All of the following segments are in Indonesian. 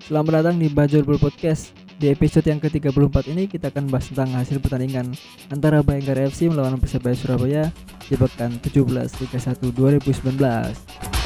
Selamat datang di Bajul Bul Podcast. Di episode yang ke-34 ini kita akan bahas tentang hasil pertandingan antara Bayangkara FC melawan Persebaya Surabaya di pekan 17 Liga 1 2019.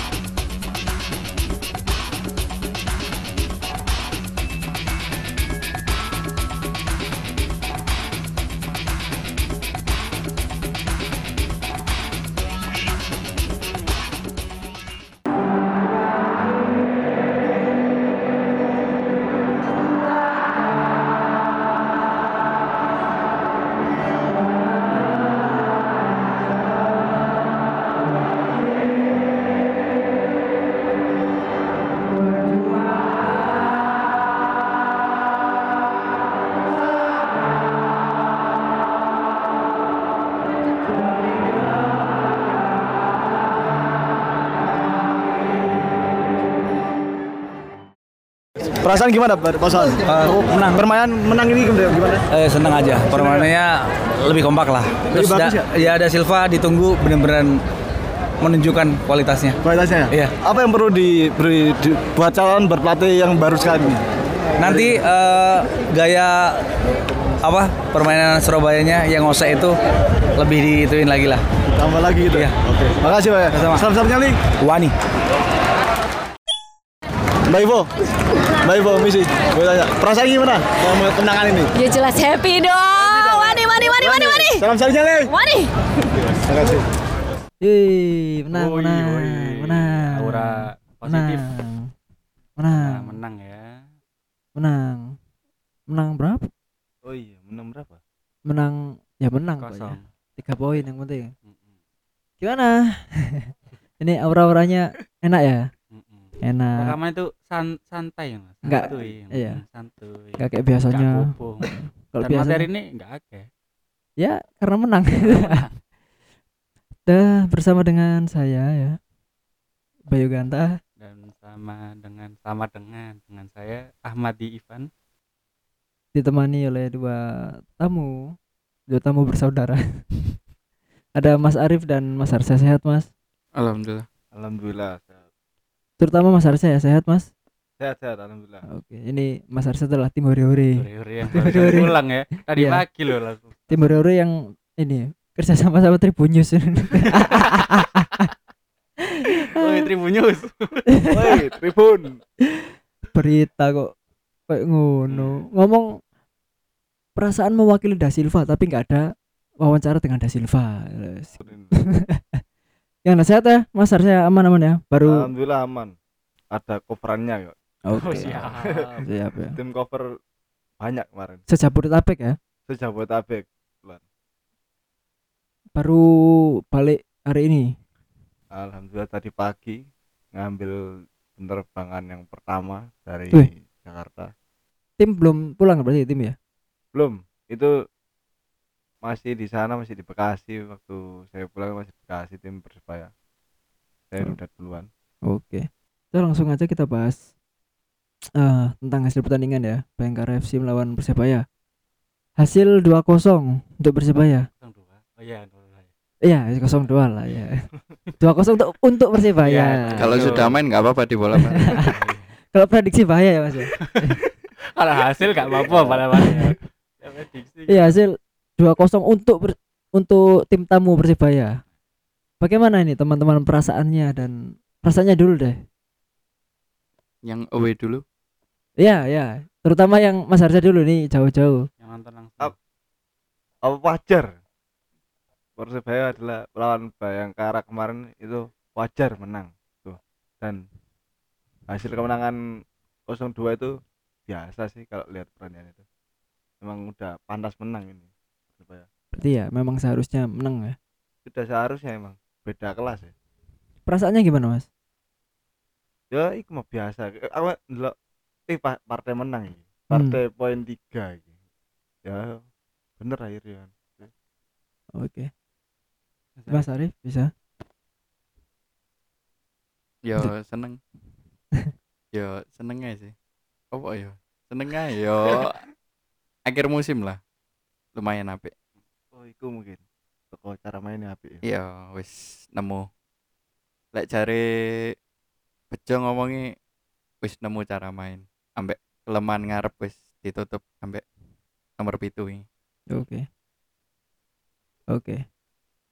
Perasaan gimana, Pak Bosan? menang. Permainan menang ini gimana? Eh, senang aja. Permainannya lebih kompak lah. Terus bagus da- ya ada Silva ditunggu benar-benar menunjukkan kualitasnya. Kualitasnya? Iya. Apa yang perlu diberi di, buat calon berpelatih yang baru sekali ini? Nanti eh, gaya apa permainan Surabayanya yang ngosek itu lebih diituin lagi lah. Tambah lagi gitu? Iya. Oke. Makasih, Pak. Sama-sama. Salam-salam nyali. Wani. Mbak Ivo. Mbak Ivo, misi. Gue tanya, perasaan gimana? Mau kemenangan ini? Ya jelas happy dong. Wani, wani, wani, wani, wani. Salam-salam nyali. Wani. Makasih. Yeay, menang, Woi, menang, woi. menang. Aura positif. Menang. Nah, Menang, menang ya. menang. Menang berapa? Oh iya, menang berapa? Menang, ya menang Kosong. pokoknya. Tiga poin yang penting. Gimana? Ini aura-auranya enak ya? Enak. Rekaman itu san- santai mas. Enggak, Santuy. iya. Santuy. Gak kayak biasanya. Kalau biasa materi ini enggak ada. ya karena menang. Dah bersama dengan saya ya. Bayu Ganta. Dan sama dengan sama dengan dengan saya Ahmadi Ivan. ditemani oleh dua tamu, dua tamu bersaudara. Ada Mas Arif dan Mas Harsha sehat Mas. Alhamdulillah. Alhamdulillah. Terutama Mas Harsha ya sehat Mas. sehat. sehat, Alhamdulillah. Oke, ini Mas Harsha adalah tim. Hore-hore yang Hore-hore. baru pulang ya. Tadi Iya. pagi loh langsung. Tim hore-hore yang ini kerja sama sama Tribun News. Woi, Tribunnews. Woi, Tribun. Berita kok kayak ngono. Ngomong perasaan mewakili Da Silva tapi nggak ada wawancara dengan Da Silva. Yang sehat ya Mas Harsha aman-aman ya. Baru Alhamdulillah aman. Ada coverannya kok. Oh, Oke. siap. Siap ya. Tim cover banyak kemarin. Sejabodetabek ya. Sejabodetabek. baru balik hari ini Alhamdulillah tadi pagi ngambil penerbangan yang pertama dari Wih. Jakarta. tim belum pulang berarti tim ya Belum, itu masih di sana masih di Bekasi waktu saya pulang masih di Bekasi tim Persebaya. Saya Oh. udah duluan. oke kita langsung aja kita bahas eh, tentang hasil pertandingan ya Bayangkara FC melawan Persebaya hasil 2-0 untuk Persebaya dua. Oh iya, dua. iya 0-2 lah ya 2-0 untuk untuk Persebaya Iya, Kalau Betul. sudah main nggak apa-apa di bola Pak. kalau prediksi bahaya ya mas ya Kalau hasil gak apa-apa pada ya. Ya, prediksi. iya hasil 2-0 untuk untuk tim tamu Persebaya bagaimana ini teman-teman perasaannya dan perasaannya dulu deh Yang away dulu. Iya, ya. Terutama yang Mas Harsha dulu nih jauh-jauh. Yang nonton langsung. Apa wajar? Persebaya adalah lawan Bayangkara kemarin itu wajar menang tuh. Dan hasil kemenangan 0-2 itu biasa sih kalau lihat pertandingan itu. Memang udah pantas menang ini Persebaya. Berarti ya memang seharusnya menang ya. Sudah seharusnya emang beda kelas ya. Perasaannya gimana, Mas? ya iku mah biasa aku ndelok eh pa- partai menang iki partai poin tiga iki ya bener akhirnya Oke. Mas Arif bisa? Yo seneng. Yo seneng aja sih. Apa yo? Seneng aja yo. Akhir musim lah. Lumayan apik. oh iku mungkin teko cara mainnya apik ya Iya, wis nemu. Lek cari Bejo ngomongi wis nemu cara main. ambek kelemahan ngarep wis ditutup ambek nomor pitu ini. Oke. Oke.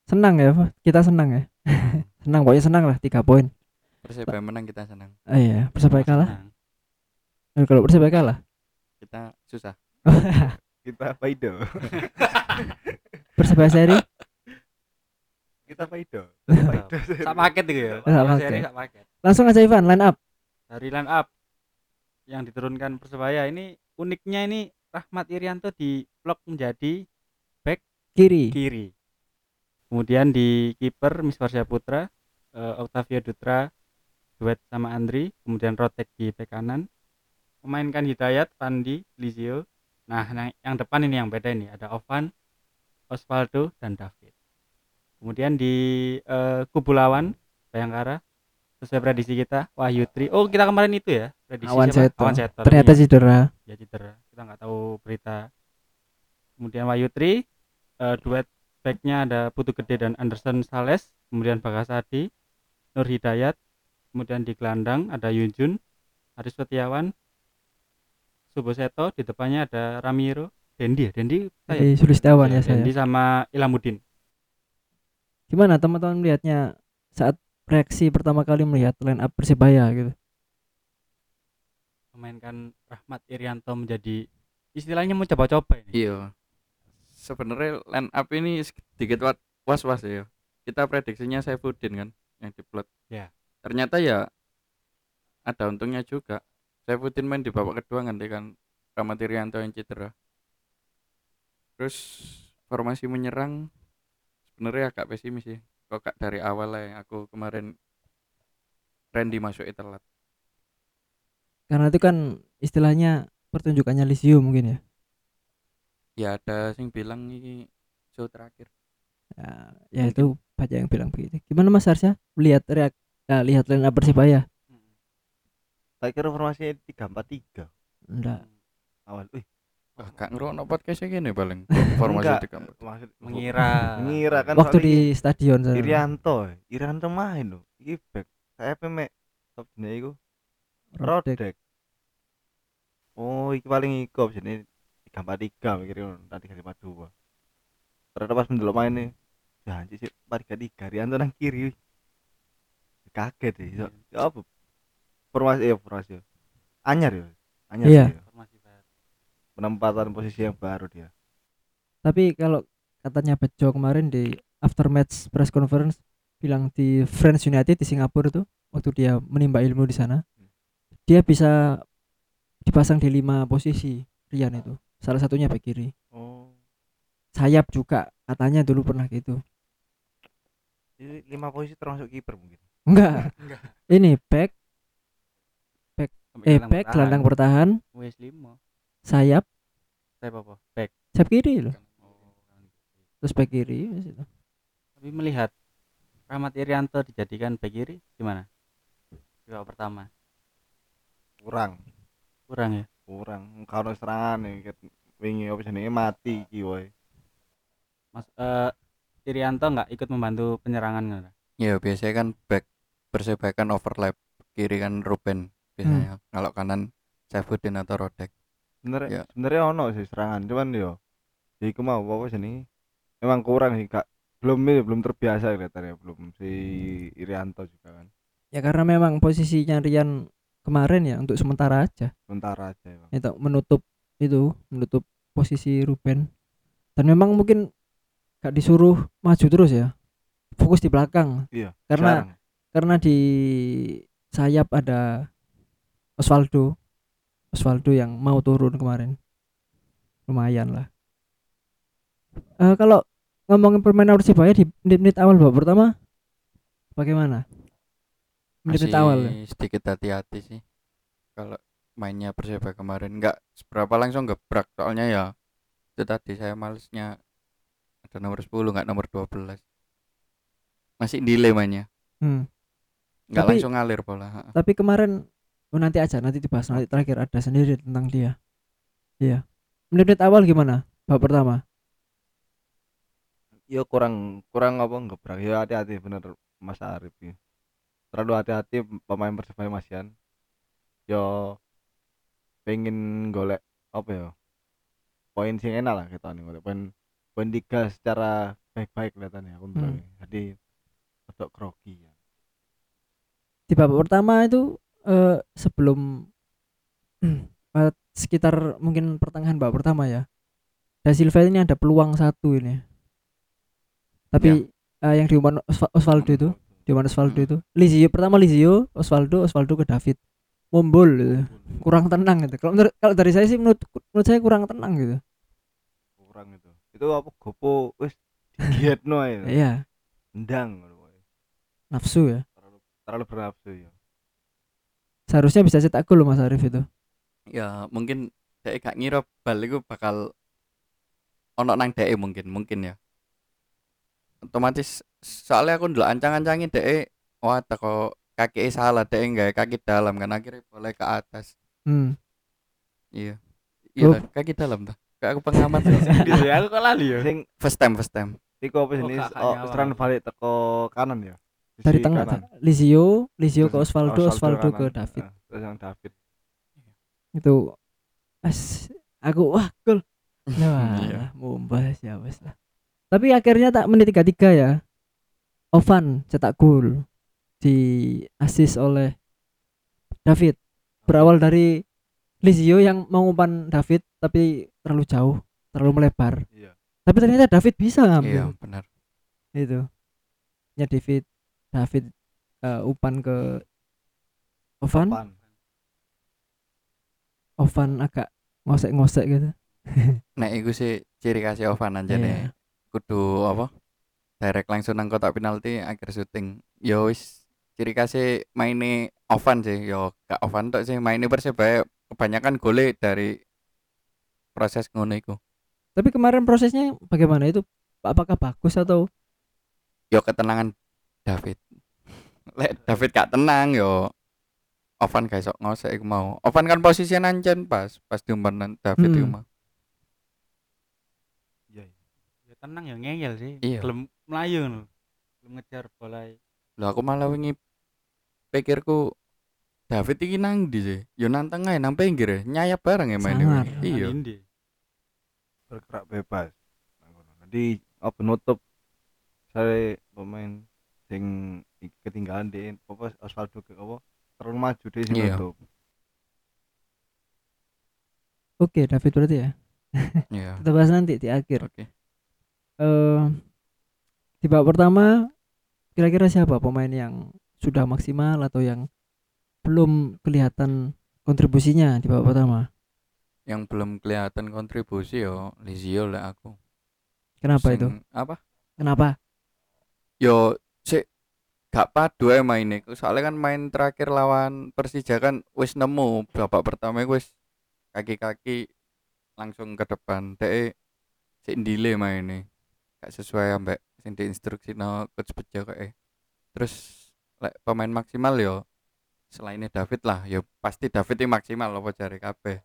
Senang ya, Pak? kita senang ya. senang, pokoknya senang lah tiga poin. Persebaya menang kita senang. Ah iya, Persebaya kalah. Eh, Kalau Persebaya kalah. Kita susah. kita Paido Persebaya seri kita Paido Paido Sak paket itu ya. Sak Mas paket. Eri sak paket. langsung aja Ivan line up. Dari line up yang diturunkan Persebaya ini uniknya ini Rahmat Irianto di blok menjadi Kiri. kiri. Kemudian di kiper Miswar Putra, eh, Octavio Dutra duet sama Andri, kemudian Rotek di bek kanan. Memainkan Hidayat, Pandi, Lizio. Nah, nah, yang depan ini yang beda ini ada Ovan, Osvaldo dan David. Kemudian di eh, kubu lawan Bayangkara sesuai prediksi kita Wahyu Tri. Oh, kita kemarin itu ya, prediksi Awan siapa? Seto. Awan Seto. Ternyata Iya cedera. ya cedera kita nggak tahu berita kemudian Wayutri eh, duet backnya ada Putu Gede dan Anderson Sales kemudian Bagasadi Nur Hidayat kemudian di gelandang ada Yunjun Aris Setiawan Suboseto di depannya ada Ramiro Dendi ya Dendi saya Jadi Sulistiawan ya saya. Dendi sama Ilamuddin Gimana teman-teman melihatnya saat reaksi pertama kali melihat line up Persebaya gitu? memainkan Rahmat Irianto menjadi istilahnya mau coba-coba ini Iya. Sebenarnya line up ini sedikit wa- was-was ya. Kita prediksinya Saifuddin kan yang diplot. Ya. Ternyata ya ada untungnya juga. Saifuddin main di babak kedua gantikan Rahmat Irianto yang cedera. Terus formasi menyerang sebenarnya agak pesimis sih. Kok gak dari awal lah yang aku kemarin Randy masuk telat. Karena itu kan istilahnya pertunjukannya Lisio mungkin ya. Ya ada sing bilang ini show terakhir. Ya, ya itu banyak yang bilang begitu. Gimana Mas Arsya melihat reak ya, lihat line up Persebaya? Saya kira formasinya tiga empat tiga. Enggak. awal wih. Wah, gak ngerokok podcastnya gini paling. Formasi Enggak. tiga empat. maksud mengira. Mengira. Kan Waktu di stadion sana. Irianto Irianto main loh. Iki back. Saya pemek top jenis iku? Rodek. Rodek. Oh iki paling iku jenis tiga empat tiga mikirin tadi tiga lima dua. Ternyata pas mendelok main nih janji sih empat tiga tiga. Irianto nang kiri wih. kaget sih ya apa formasi ya formasi ya. anyar ya anyar Iya. baru. penempatan posisi yang baru dia. Tapi kalau katanya Bejo kemarin di after match press conference bilang di Friends United di Singapura itu waktu dia menimba ilmu di sana dia bisa dipasang di lima posisi Rian itu. Salah satunya back kiri. Oh. Sayap juga katanya dulu pernah gitu. Jadi lima posisi termasuk kiper mungkin? Enggak. Enggak. ini back eh gelandang back bertahan. gelandang bertahan Wes limo. sayap Saya apa? Back. sayap kiri loh Oh, terus back kiri itu. Tapi melihat Rahmat Irianto dijadikan back kiri gimana? Babak pertama. kurang Kurang ya. kurang kalau serangan nih wingi apa jenenge mati iki woy Mas eh Irianto nggak ikut membantu penyerangan nggak? Ya biasanya kan back Persebaya kan overlap kiri kan Ruben biasanya. Kalau kanan Saifuddin atau Rodek. sebenarnya Ya. sebenarnya ono sih serangan cuman yo ya iku mau apa jenenge emang kurang sih kak. Belum ini belum terbiasa kelihatannya belum si Irianto juga kan. Ya karena memang posisinya Rian kemarin ya untuk sementara aja. Sementara aja emang. Itu menutup itu menutup posisi Ruben. Dan memang mungkin gak disuruh maju terus ya. Fokus di belakang. Iya karena jarang. karena di sayap ada Osvaldo. Osvaldo yang mau turun kemarin. Lumayan lah. Eh, kalau ngomongin permainan Persibaya di menit-menit awal babak pertama bagaimana? Menit-menit awal ya? sedikit hati-hati sih. Kalau mainnya Persebaya kemarin nggak seberapa langsung gebrak. Soalnya ya itu tadi saya malesnya. Ada nomor 10 nggak nomor 12 masih delay mainnya. Hmm. nggak langsung ngalir bola tapi kemarin oh nanti aja nanti dibahas. Nanti terakhir ada sendiri tentang dia. Iya. Menit-menit awal gimana? Babak pertama. Ya kurang kurang apa ngebrak. Ya hati-hati bener Mas Arif. Ya. terlalu hati-hati pemain persebaya masian. Yo pengen golek apa ya poin sing enak lah kita nih golek poin poin tiga secara baik-baik kelihatannya aku bilang jadi untuk grogi ya di babak pertama itu eh, sebelum eh, sekitar mungkin pertengahan babak pertama ya Da Silva ini ada peluang satu ini. Tapi eh, yang diumpan Osva- Osvaldo itu diumpan Osvaldo Hmm. itu Lizio pertama Lizio Osvaldo Osvaldo ke David. Mombol gitu. kurang tenang gitu. Kalau menurut kalau dari saya sih menurut menurut saya kurang tenang gitu. Kurang itu. Itu apa gopo wis digiatno ae. Iya. Ndang nafsu ya. Terlalu terlalu bernafsu ya seharusnya bisa cetak gol loh Mas Arif itu. Ya mungkin dhek gak ngira bal iku bakal ono nang dhek mungkin mungkin ya. Otomatis soalnya aku ndelok ancang-ancangin dhek wah teko kaki salah dhek nggak kaki dalam kan akhirnya boleh ke atas. Hmm. iya. Iya Oh. kaki dalam tuh kayak aku pengamat ya, aku kok lali ya. sing first time first time. Iku apa Oh, jenis oh, serangan balik teko kanan ya dari tengah kanan. Lizio Lizio ke Osvaldo Osvaldo ke. David. Nah, terus yang David. Itu as aku wah gol. Nah Iya. mumbas ya wes lah. Tapi akhirnya tak menit tiga tiga ya. Ovan cetak gol di assist oleh David. Berawal dari Lizio yang mengumpan David tapi terlalu jauh terlalu melebar. Iya. Tapi ternyata David bisa iya ngambil benar. Itu. Ya David David eh, umpan ke Ovan? Pan. Ovan agak ngosek-ngosek gitu. Nek iku sih ciri kasih Ovan aja Iya. nih. Kudu apa? Direct langsung nang kotak penalti akhir syuting. Yo wis ciri kasih maine Ovan sih. Yo gak Ovan tok sih. Maine Persebaya kebanyakan gole dari proses ngono iku. Tapi kemarin prosesnya bagaimana? Itu? Apakah bagus atau yo ketenangan David lek David gak tenang yo Ovan gak iso ngosek iku mau Ovan kan posisinya nancen pas pas diumpan David Hmm. iku mau iya iya. Ya tenang ya ngeyel sih. Iya. Belum melayu ngono. Belum ngejar bola. Lah aku malah wingi pikirku David iki nang ndi sih? Yo nang tengah nang pinggir ya, nyayap bareng ya main. Iya. Bergerak bebas ngono. jadi apa nutup saya pemain sing ketinggalan di apa Osvaldo ke apa terlalu maju sing Iya. nutup Oke, David berarti ya. Iya. Kita bahas nanti di akhir. Oke. Eh di babak pertama kira-kira siapa pemain yang sudah maksimal atau yang belum kelihatan kontribusinya di babak pertama? Yang belum kelihatan kontribusi yo Lizio lah aku. Kenapa Sing- itu? Apa? Kenapa? Yo sik gak padu ae maine. Soalnya kan main terakhir lawan Persija kan wis nemu babak pertama wis kaki-kaki langsung ke depan. Dek sik ndile maine. Gak sesuai ambek sing diinstruksi no coach Bejo kayak Terus lek pemain maksimal yo selainnya David lah, yo pasti David ini maksimal apa jari kabeh.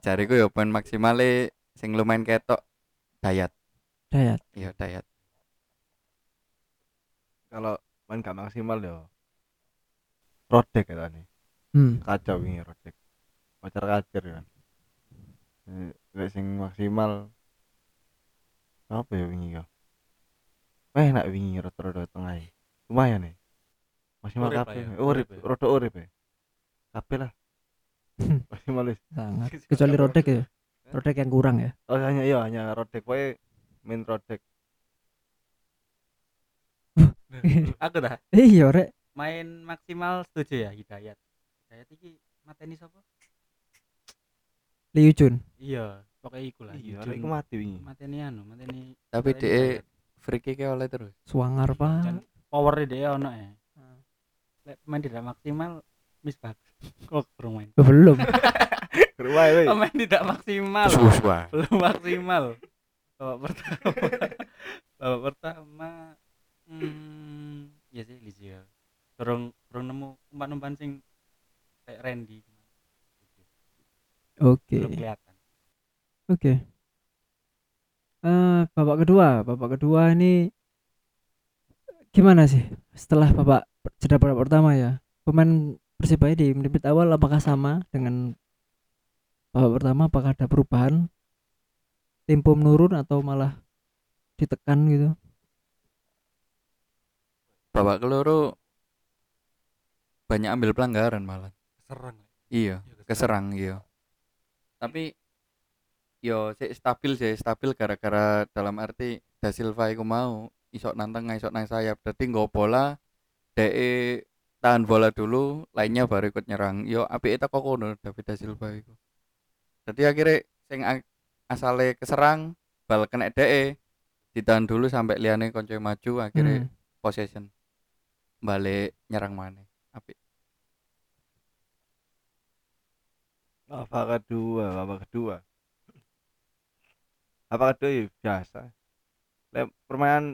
Jariku yo pemain maksimale sing lumayan ketok Dayat. Dayat. Iya, Dayat. Kalau main gak maksimal ya rodek ya nih Hmm. kacau ini rodek. Pacar kacer kan. Eh, lek sing maksimal apa ya wingi ya eh nak wingi rada-rada tengah ya. lumayan nih maksimal ya, urip ya. rada urip ya kabeh lah. Maksimal wis. Sangat. Kecuali Rodek ya. Rodek yang kurang ya. oh hanya iya hanya rodek. Wae main rodek Aku dah Iya, Rek. main maksimal setuju ya Hidayat. Hidayat iki mateni sapa? Liu Jun. Iya, pokoknya iku lah. iya rek iku mati wingi mateni anu, mateni Tapi DE free kick oleh terus. Suangar Dan Pak. power dia ono ya. Lek pemain tidak maksimal miss bagus. Kok bermain. Belum. Wae. Pemain tidak maksimal. Belum maksimal. Babak pertama. Babak pertama hmm, ya sih Lizio. Dorong dorong nemu umpan-umpan sing kayak Randy. Oke. Belum kelihatan. Oke. Eh, babak kedua, babak kedua ini gimana sih? Setelah babak jeda babak pertama ya, pemain Persibaya di menit awal apakah sama dengan babak pertama apakah ada perubahan tempo menurun atau malah ditekan gitu babak keloro banyak ambil pelanggaran malah. Serang iya keserang. iya. Tapi yo sik stabil sih stabil gara-gara dalam arti Da Silva iku mau isok nang tengah isok nang sayap. Dadi nggo bola DE tahan bola dulu lainnya baru ikut nyerang. Yo apike teko kono David Da Silva iku. Jadi akhirnya sing asale keserang bal kena DE ditahan dulu sampai liane konco maju akhirnya Hmm. possession balik nyerang mana? Apik babak kedua? Babak kedua? Babak kedua? Ya biasa. Permainan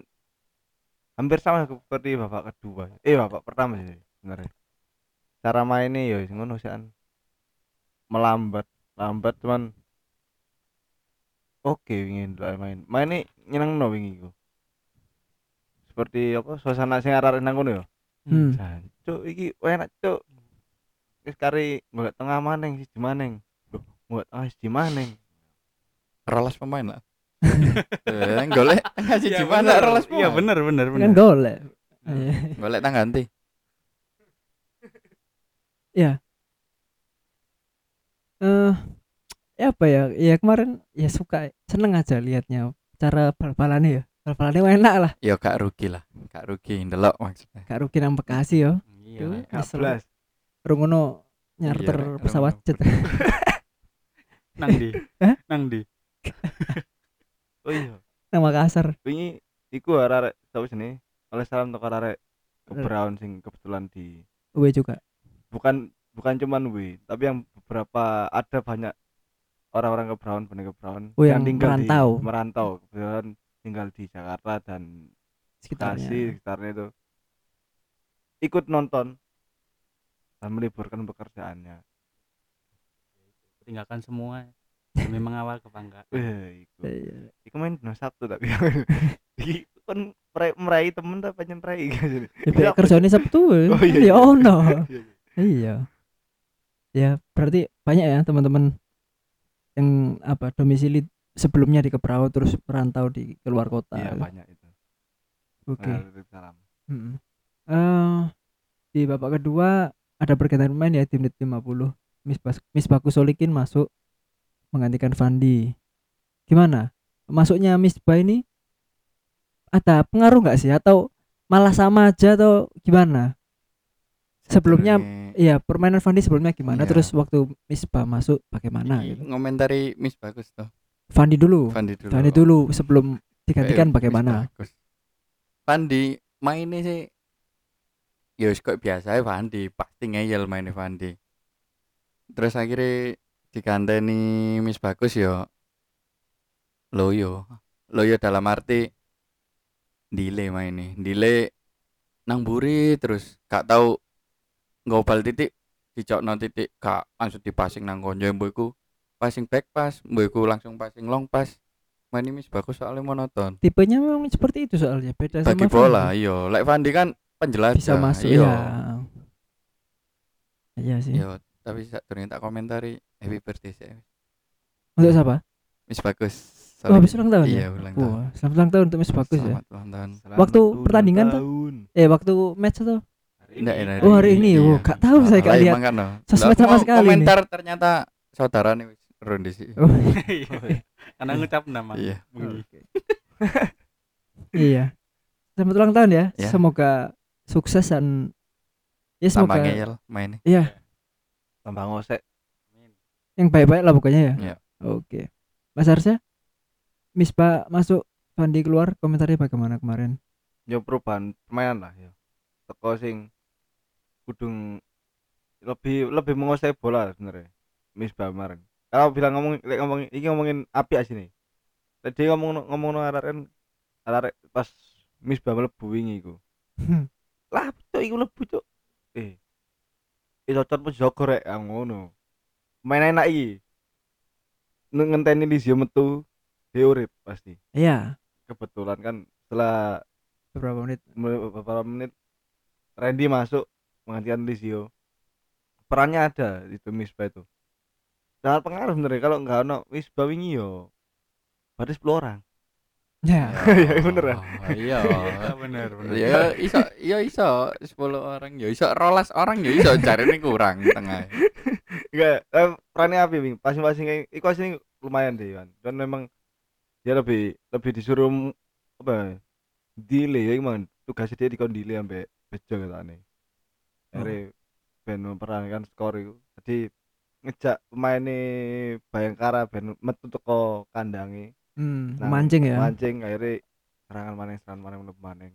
hampir sama seperti babak kedua. Eh babak pertama sih sebenarnya. Cara mainnya ya ngono sih melambat. Lambat cuman oke ingin main. Mainnya nyeneng no wingi seperti apa? Suasana sing arek nang kono ya Hmm. Cuk, iki enak cuk. Wis kari golek tengah maneng siji maneng. Loh, golek tengah siji maneng. rolas pemain lah eh, golek tengah Iya, siji mana rolas iya pemain bener bener kan bener golek Hmm. Iya. golek tang ganti eh ya apa ya ya kemarin ya suka seneng aja liatnya cara bal-balannya ya bal-balannya enak lah. Ya gak rugi lah. Gak rugi ndelok maksudnya. Gak rugi nang Bekasi yo. Iya. Kablas. rungono nyarter Iya, pesawat jet nang di Hah? nang di Oh iya, nang Makassar. Wingi iku arek sapa jenenge? Oleh salam toko arek ke Brown sing kebetulan di gue juga. Bukan bukan cuman wi, tapi yang beberapa ada banyak orang-orang ke Brown, bener ke Brown. Oh, yang tinggal merantau. di merantau, kebetulan tinggal di Jakarta dan Bekasi sekitarnya sekitarnya itu ikut nonton dan meliburkan pekerjaannya. tinggalkan semua demi mengawal kebanggaan Eh, iku. Iya. Iku main dino Sabtu tapi kan merai, merai temen tapi panjen merai gitu. Ya, kerjanya Sabtu ya. Oh, iya, ya iya. ono. Iya, Iya. Ya, berarti banyak ya teman-teman yang apa domisili sebelumnya di Kebrau terus merantau di keluar kota. Iya banyak itu. Oke. Nah, salam. Mm-mm. Eh, di babak kedua ada pergantian pemain ya tim 50. Misbah Misbaku Solikin masuk menggantikan Fandi. Gimana? Masuknya Misbah ini ada pengaruh nggak sih atau malah sama aja atau gimana? Sebelumnya Iya, permainan Fandi sebelumnya gimana? Iya. Terus waktu Misbah masuk bagaimana gitu. ngomentari Miss bagus tuh Fandi dulu. Fandi dulu. Fandi dulu sebelum digantikan Eh, bagaimana? Bagus. Fandi mainnya sih ya wis kok biasa ya Fandi. Pasti ngeyel mainnya Fandi. Terus akhirnya diganteni Miss bagus ya loyo loyo dalam arti delay mainnya. Delay nang buri terus gak tahu ngobal titik dicokno titik gak langsung dipasing nang konjo mbokku passing back pass mbokku langsung passing long pass main ini bagus soalnya monoton Tipenya memang seperti itu soalnya beda bagi sama bola Fandi. iya lek Fandi kan penjelajah Bisa masuk iya ya. Iya sih. iya tapi saat tak komentari happy birthday sih Untuk siapa? Miss bagus Oh, habis ulang tahun iya ya? ulang tahun Wah, selamat ulang tahun untuk Miss Bagus ya. selamat ulang tahun Selamat Waktu ulang pertandingan tuh? Eh, waktu match tuh. Enggak, enggak, Oh, hari ini. Iya. Oh, gak tahu saya no. Sosmed sama sekali komentar ternyata saudara nih ronde sih Oh, karena ngucap nama Iya. bunyi iya. Selamat ulang tahun ya. Ya. Semoga sukses dan ya tambah semoga ngeyel mainnya iya Tambah ngosek. yang baik-baik lah pokoknya ya. Iya. Oke. Mas Arsya, Misbah masuk, Fandi keluar, komentarnya bagaimana kemarin? Ya perubahan permainan lah ya. Teko sing kudung lebih lebih menguasai bola sebenarnya. Misbah kemarin. Kalau bilang ngomong lek ngomong iki ngomongin api sini. Tadi ngomong ngomong arek kan arek pas Misbah mlebu wingi iku. lah cok iku mlebu cok. Eh. Itu cocok pun jogo rek ah, ngono. Main enak iki. Nge- Ngenteni Lizio metu dia urip pasti. Iya, Kebetulan kan setelah beberapa menit. me- beberapa menit Randy masuk menggantikan Lizio perannya ada itu Misbah itu sangat pengaruh sebenarnya. Kalau nggak ono Wisba wingi yo berarti 10 orang. Ya. Iya, bener ya? Oh, iya. Bener bener. Ya iso ya iso 10 orang. Ya iso rolas orang ya iso jarine kurang tengah. Enggak eh, perannya apa Bing masing-masing kayak iku asli lumayan deh kan dan memang dia lebih lebih disuruh apa ya, delay. Ya emang tugasnya dia dikon delay sampai bejo gitu aneh dari ben memperankan skor itu jadi ngejak pemainnya Bayangkara ben metu teko kandangi Hmm, Nah, mancing ya. mancing akhirnya serangan maning serangan maning menep maning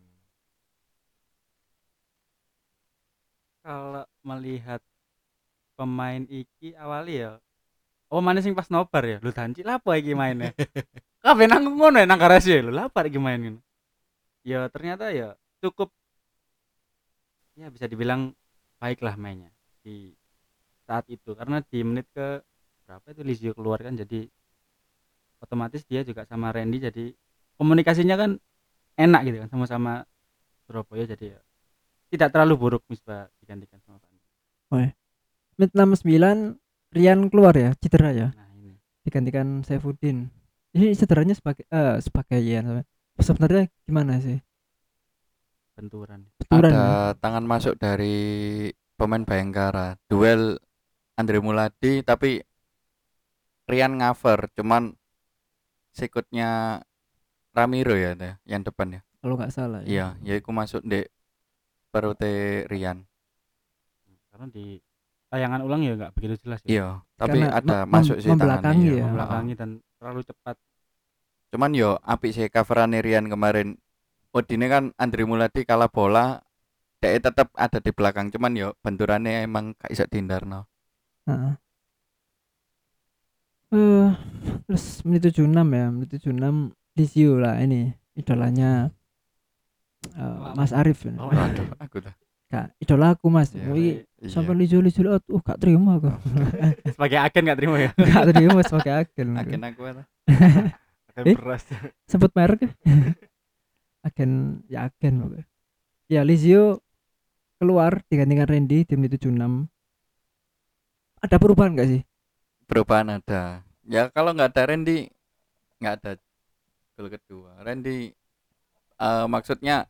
kalau melihat pemain iki awali ya oh mana sing pas nobar ya? Lu tanci lah apa iki mainnya? Kabeh nang ngono ya nang garasi ya? Lu lah apa iki main ngono? Ya ternyata ya cukup ya bisa dibilang baik lah mainnya di saat itu karena di menit ke berapa itu Lizio keluar kan jadi otomatis dia juga sama Randy jadi komunikasinya kan enak gitu kan sama-sama Surabaya jadi ya tidak terlalu buruk Misbah digantikan sama Fandi. Menit 69 Rian keluar ya, cedera ya. Nah ini Digantikan Saifuddin. Ini cederanya sebagai eh sebagai Rian. Sebenarnya gimana sih? benturan. Betulan ya? ada tangan masuk dari pemain Bayangkara duel Andre Muladi tapi Rian cover cuman sikutnya Ramiro ya ada yang depan ya kalau nggak salah ya. iya ya iku masuk di perute Rian Karena di tayangan ulang ya nggak begitu jelas ya. iya tapi Karena ada mem- masuk sih membelakangi tangannya, ya. iya. Membelakangi dan terlalu cepat. cuman yo apik sih coveran Rian kemarin Odine kan Andre Muladi kalah bola dia tetap ada di belakang cuman yo benturannya emang gak bisa dihindarno Heeh. Eh, terus menit 76 ya, menit 76 Lizio lah ini idolanya eh, Mas Arif ini. Oh, Waduh, aku dah Kak, idola aku Mas. Iya, Wih, iya. sampai Lizio Lizio oh, uh, gak terima aku. Sebagai agen nggak terima ya. gak terima sebagai agen. agen aku ada Kayak Eh? beras Sebut merek ya? agen ya agen pokoknya. Ya Lizio keluar digantikan Randy di menit 76. Ada perubahan gak sih? perubahan ada ya kalau nggak ada Randy nggak ada gol kedua Randy eh, maksudnya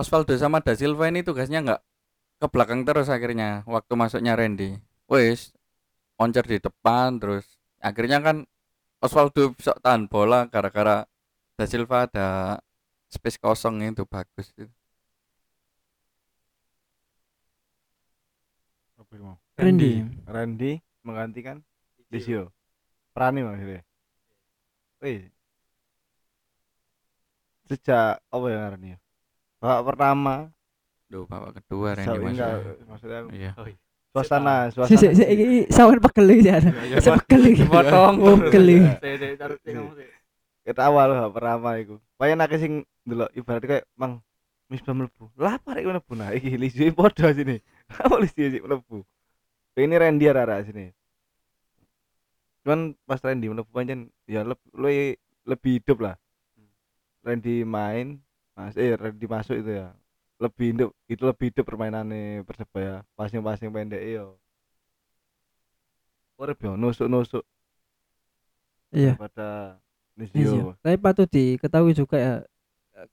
Osvaldo sama Da Silva ini tugasnya nggak ke belakang terus akhirnya waktu masuknya Randy wes oncer di depan terus akhirnya kan Osvaldo bisa tahan bola gara-gara Da Silva ada space kosong itu bagus itu. Itu Randy. Randy menggantikan Lizio Prani maksudnya. Wih. Sejak apa ya ngarani ya babak pertama. Duh, babak kedua Randy so, enggak maksudnya Iya. Oh, iya. suasana Si suasana. si si iki sawan pegel iki ya. Ya, Si pegel iki. Potong. Oh, pegel iki. Kita awal babak pertama iku payen akeh sing ndelok ibarat kayak mang misbah mlebu. Lah apa rek mlebu? Nah iki Lizio podo sini. Apa sih mlebu ini Randy arah sini. Cuman pas Randy mlebu pancen ya lebih lebih hidup lah. Randy main mas eh Randy masuk itu ya. Lebih hidup itu lebih hidup permainannya persebaya. Passing-passing pendek yo Urip yo nusuk-nusuk. Iya. pada Lizio. Lizio Tapi patut diketahui juga ya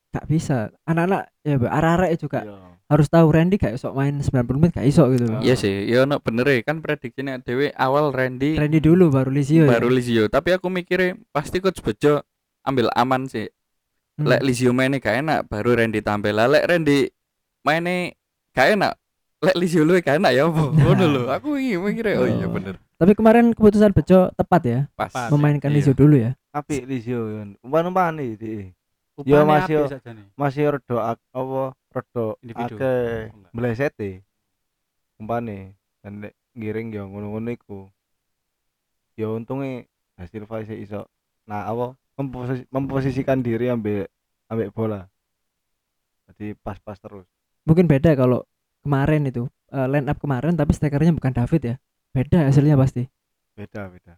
gak bisa. Anak-anak ya arah-arah juga Iya. harus tahu Randy gak iso main 90 menit gak iso gitu. loh. Iya sih, ya no bener ya kan prediksinya dewe awal Randy, Randy dulu baru Lizio baru ya. Lizio, tapi aku mikirnya pasti coach Bejo ambil aman sih. Hmm. Lek Lizio mainnya gak enak, baru Randy tampil. Lah lek Randy mainnya gak enak, lek Lizio lu gak enak ya apa? Ngono lho. Aku iki mikirnya oh iya Oh. bener. Tapi kemarin keputusan Bejo tepat ya Pas. Memainkan Iya. Lizio dulu ya. apik Lizio umpan-umpan nih di Upahnya Mas, yo. masih rada ak- apa Individu. akeh Oh, mlesete umpane dan nek ngiring ya ngono-ngono iku ya untungnya hasil sih iso nah apa memposis- memposisikan diri ambek ambek bola jadi pas-pas terus Mungkin beda kalau kemarin itu eh, line up kemarin tapi strikernya bukan David ya. Beda hasilnya pasti. beda beda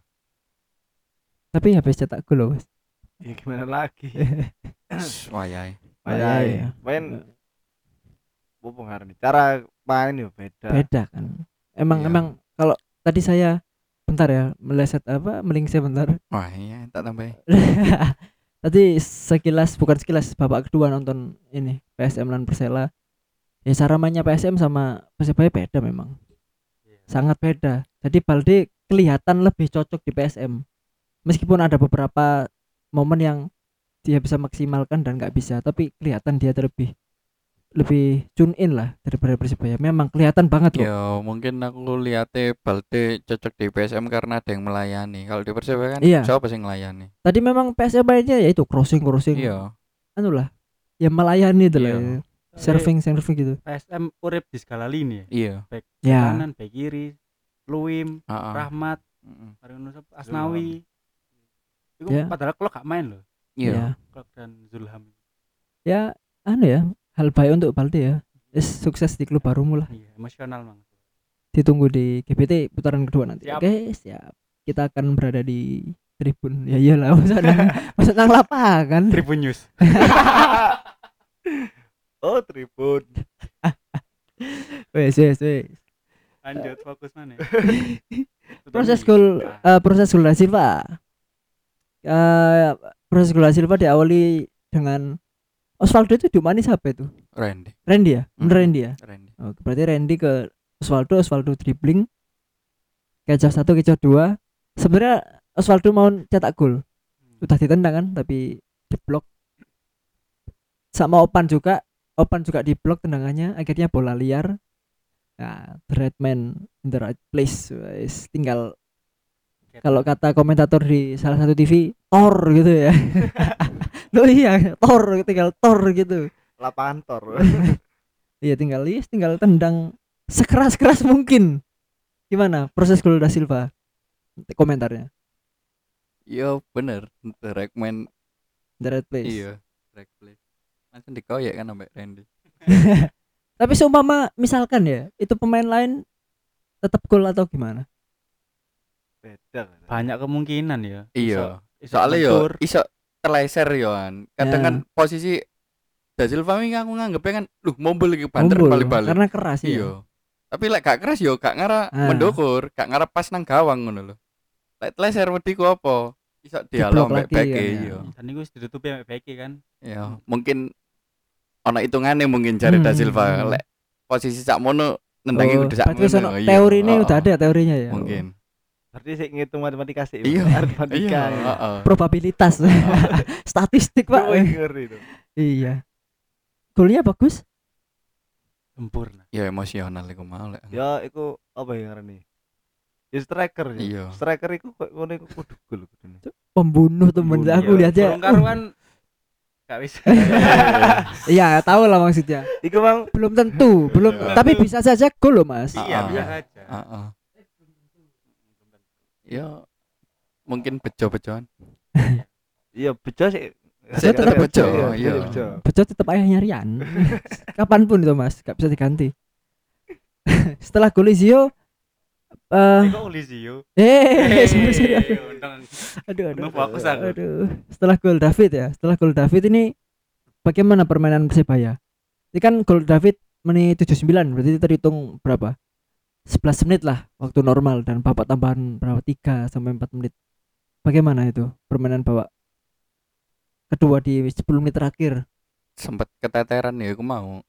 Tapi habis cetak gol loh, Mas. ya gimana lagi Wayai. Oh, iya, iya. Main apa ngarani cara main ya beda Beda kan. Emang Iya. emang kalau tadi saya bentar ya meleset apa melingsir bentar Wah, iya tak tambah. tadi sekilas bukan sekilas babak kedua nonton ini PSM dan Persela ya cara mainnya PSM sama Persebaya beda memang sangat beda jadi Balde kelihatan lebih cocok di PSM meskipun ada beberapa momen yang dia bisa maksimalkan dan nggak bisa tapi kelihatan dia lebih lebih tune in lah daripada Persebaya memang kelihatan banget loh Ya, mungkin aku lihatnya Balde cocok di PSM karena ada yang melayani. Kalau di Persebaya kan Iya. siapa sih melayani? tadi memang PSM mainnya ya itu crossing crossing Iya. anu lah ya melayani itu lah Iya. ya. serving serving gitu PSM urip di skala lini ya. Iya. Back ya kanan, back kiri, Luim, Heeh. Rahmat, Mm-mm. mari ngono sapa, Asnawi. Iku Ya. padahal klub gak main loh. Iya. ya. Klub dan Zulham. ya anu ya hal baik untuk Balde ya. Is sukses di klub barumu lah. Iya, emosional banget. ditunggu di GBT putaran kedua nanti. Oke siap. Kita akan berada di tribun. Ya iyalah masa nang masa nang lapangan. Tribun News. oh tribun. Wes wes wes. Lanjut fokus mana? proses gol eh, proses gol Silva Eh, proses gol da Silva diawali dengan Osvaldo itu diumani siapa itu Randy. Randy ya Hmm. Randy ya Randy. Oke, berarti Randy ke Osvaldo, Osvaldo dribbling. Kejar satu, kejar dua. Sebenarnya Osvaldo mau cetak gol. Udah ditendang kan, tapi diblok. Sama Opan juga, Opan juga diblok tendangannya. Akhirnya bola liar. Nah, the right man in the right place. Tinggal kalau kata komentator di salah satu TV, tor gitu ya. Loh iya, tor, tinggal tor gitu. lapangan tor Iya tinggal yes, tinggal tendang sekeras keras mungkin. Gimana proses gol da Silva? Komentarnya. Iya, bener. The right man. The right place. Iya. Right place. Langsung dikoyak kan sampai Randy. Tapi seumpama misalkan ya, itu pemain lain tetap gol atau gimana? Beda kan Banyak kemungkinan ya. Iya. Iso- iso Soalnya yo iso terleser yo kan. Kadang Ya. kan posisi Da Silva ini aku nganggepnya kan, luh mobil iki banter balik-balik. Karena keras ya. Iya. Tapi lek gak keras yo gak ngara Ah. mendukur, gak ngara pas nang gawang ngono lho. Lek teleser wedi ku apa? Iso dialog mbek lagi, beke kan, yo. Dan itu wis ditutupi sampai beki kan. Ya, mungkin ana hitungane mungkin cari Da Hmm, Silva hmm. lek posisi sak mono nendangi Oh, kudu sak ngono. iya. teori ini Oh, udah ada teorinya ya. Mungkin. Berarti sih ngitung matematika sih Iya. matematika Iya, ya. heeh. Probabilitas. Statistik, Pak. Itu iya. Golnya bagus. Sempurna. Ya emosional iku mau lek. ya iku apa ya nih ya striker ya Iya. striker iku kok ngono iku kudu gol kudune Pembunuh temen Pembunuh, aku Iya, lihat aja. Burung karuan gak bisa. Iya, tahu lah maksudnya. iku bang Belum tentu, belum Iya. tapi bisa saja gol loh, Mas. Iya, bisa ah. aja. Heeh. Ya mungkin bejo-bejoan. iya bejo sih Bejo tetap bejo, iya iya. bejo Bejo tetap ayahnya Rian. Kapan pun itu mas, gak bisa diganti. Setelah gol Izio, eh eh sorry, sorry, aduh, aduh, fokus aku. aduh. Setelah gol David ya, setelah gol David ini bagaimana permainan Persebaya? Ini kan gol David menit 79 berarti terhitung berapa? 11 menit lah waktu normal dan babak tambahan berapa 3 sampai 4 menit. Bagaimana itu permainan babak kedua di 10 menit terakhir? Sempet keteteran ya aku mau.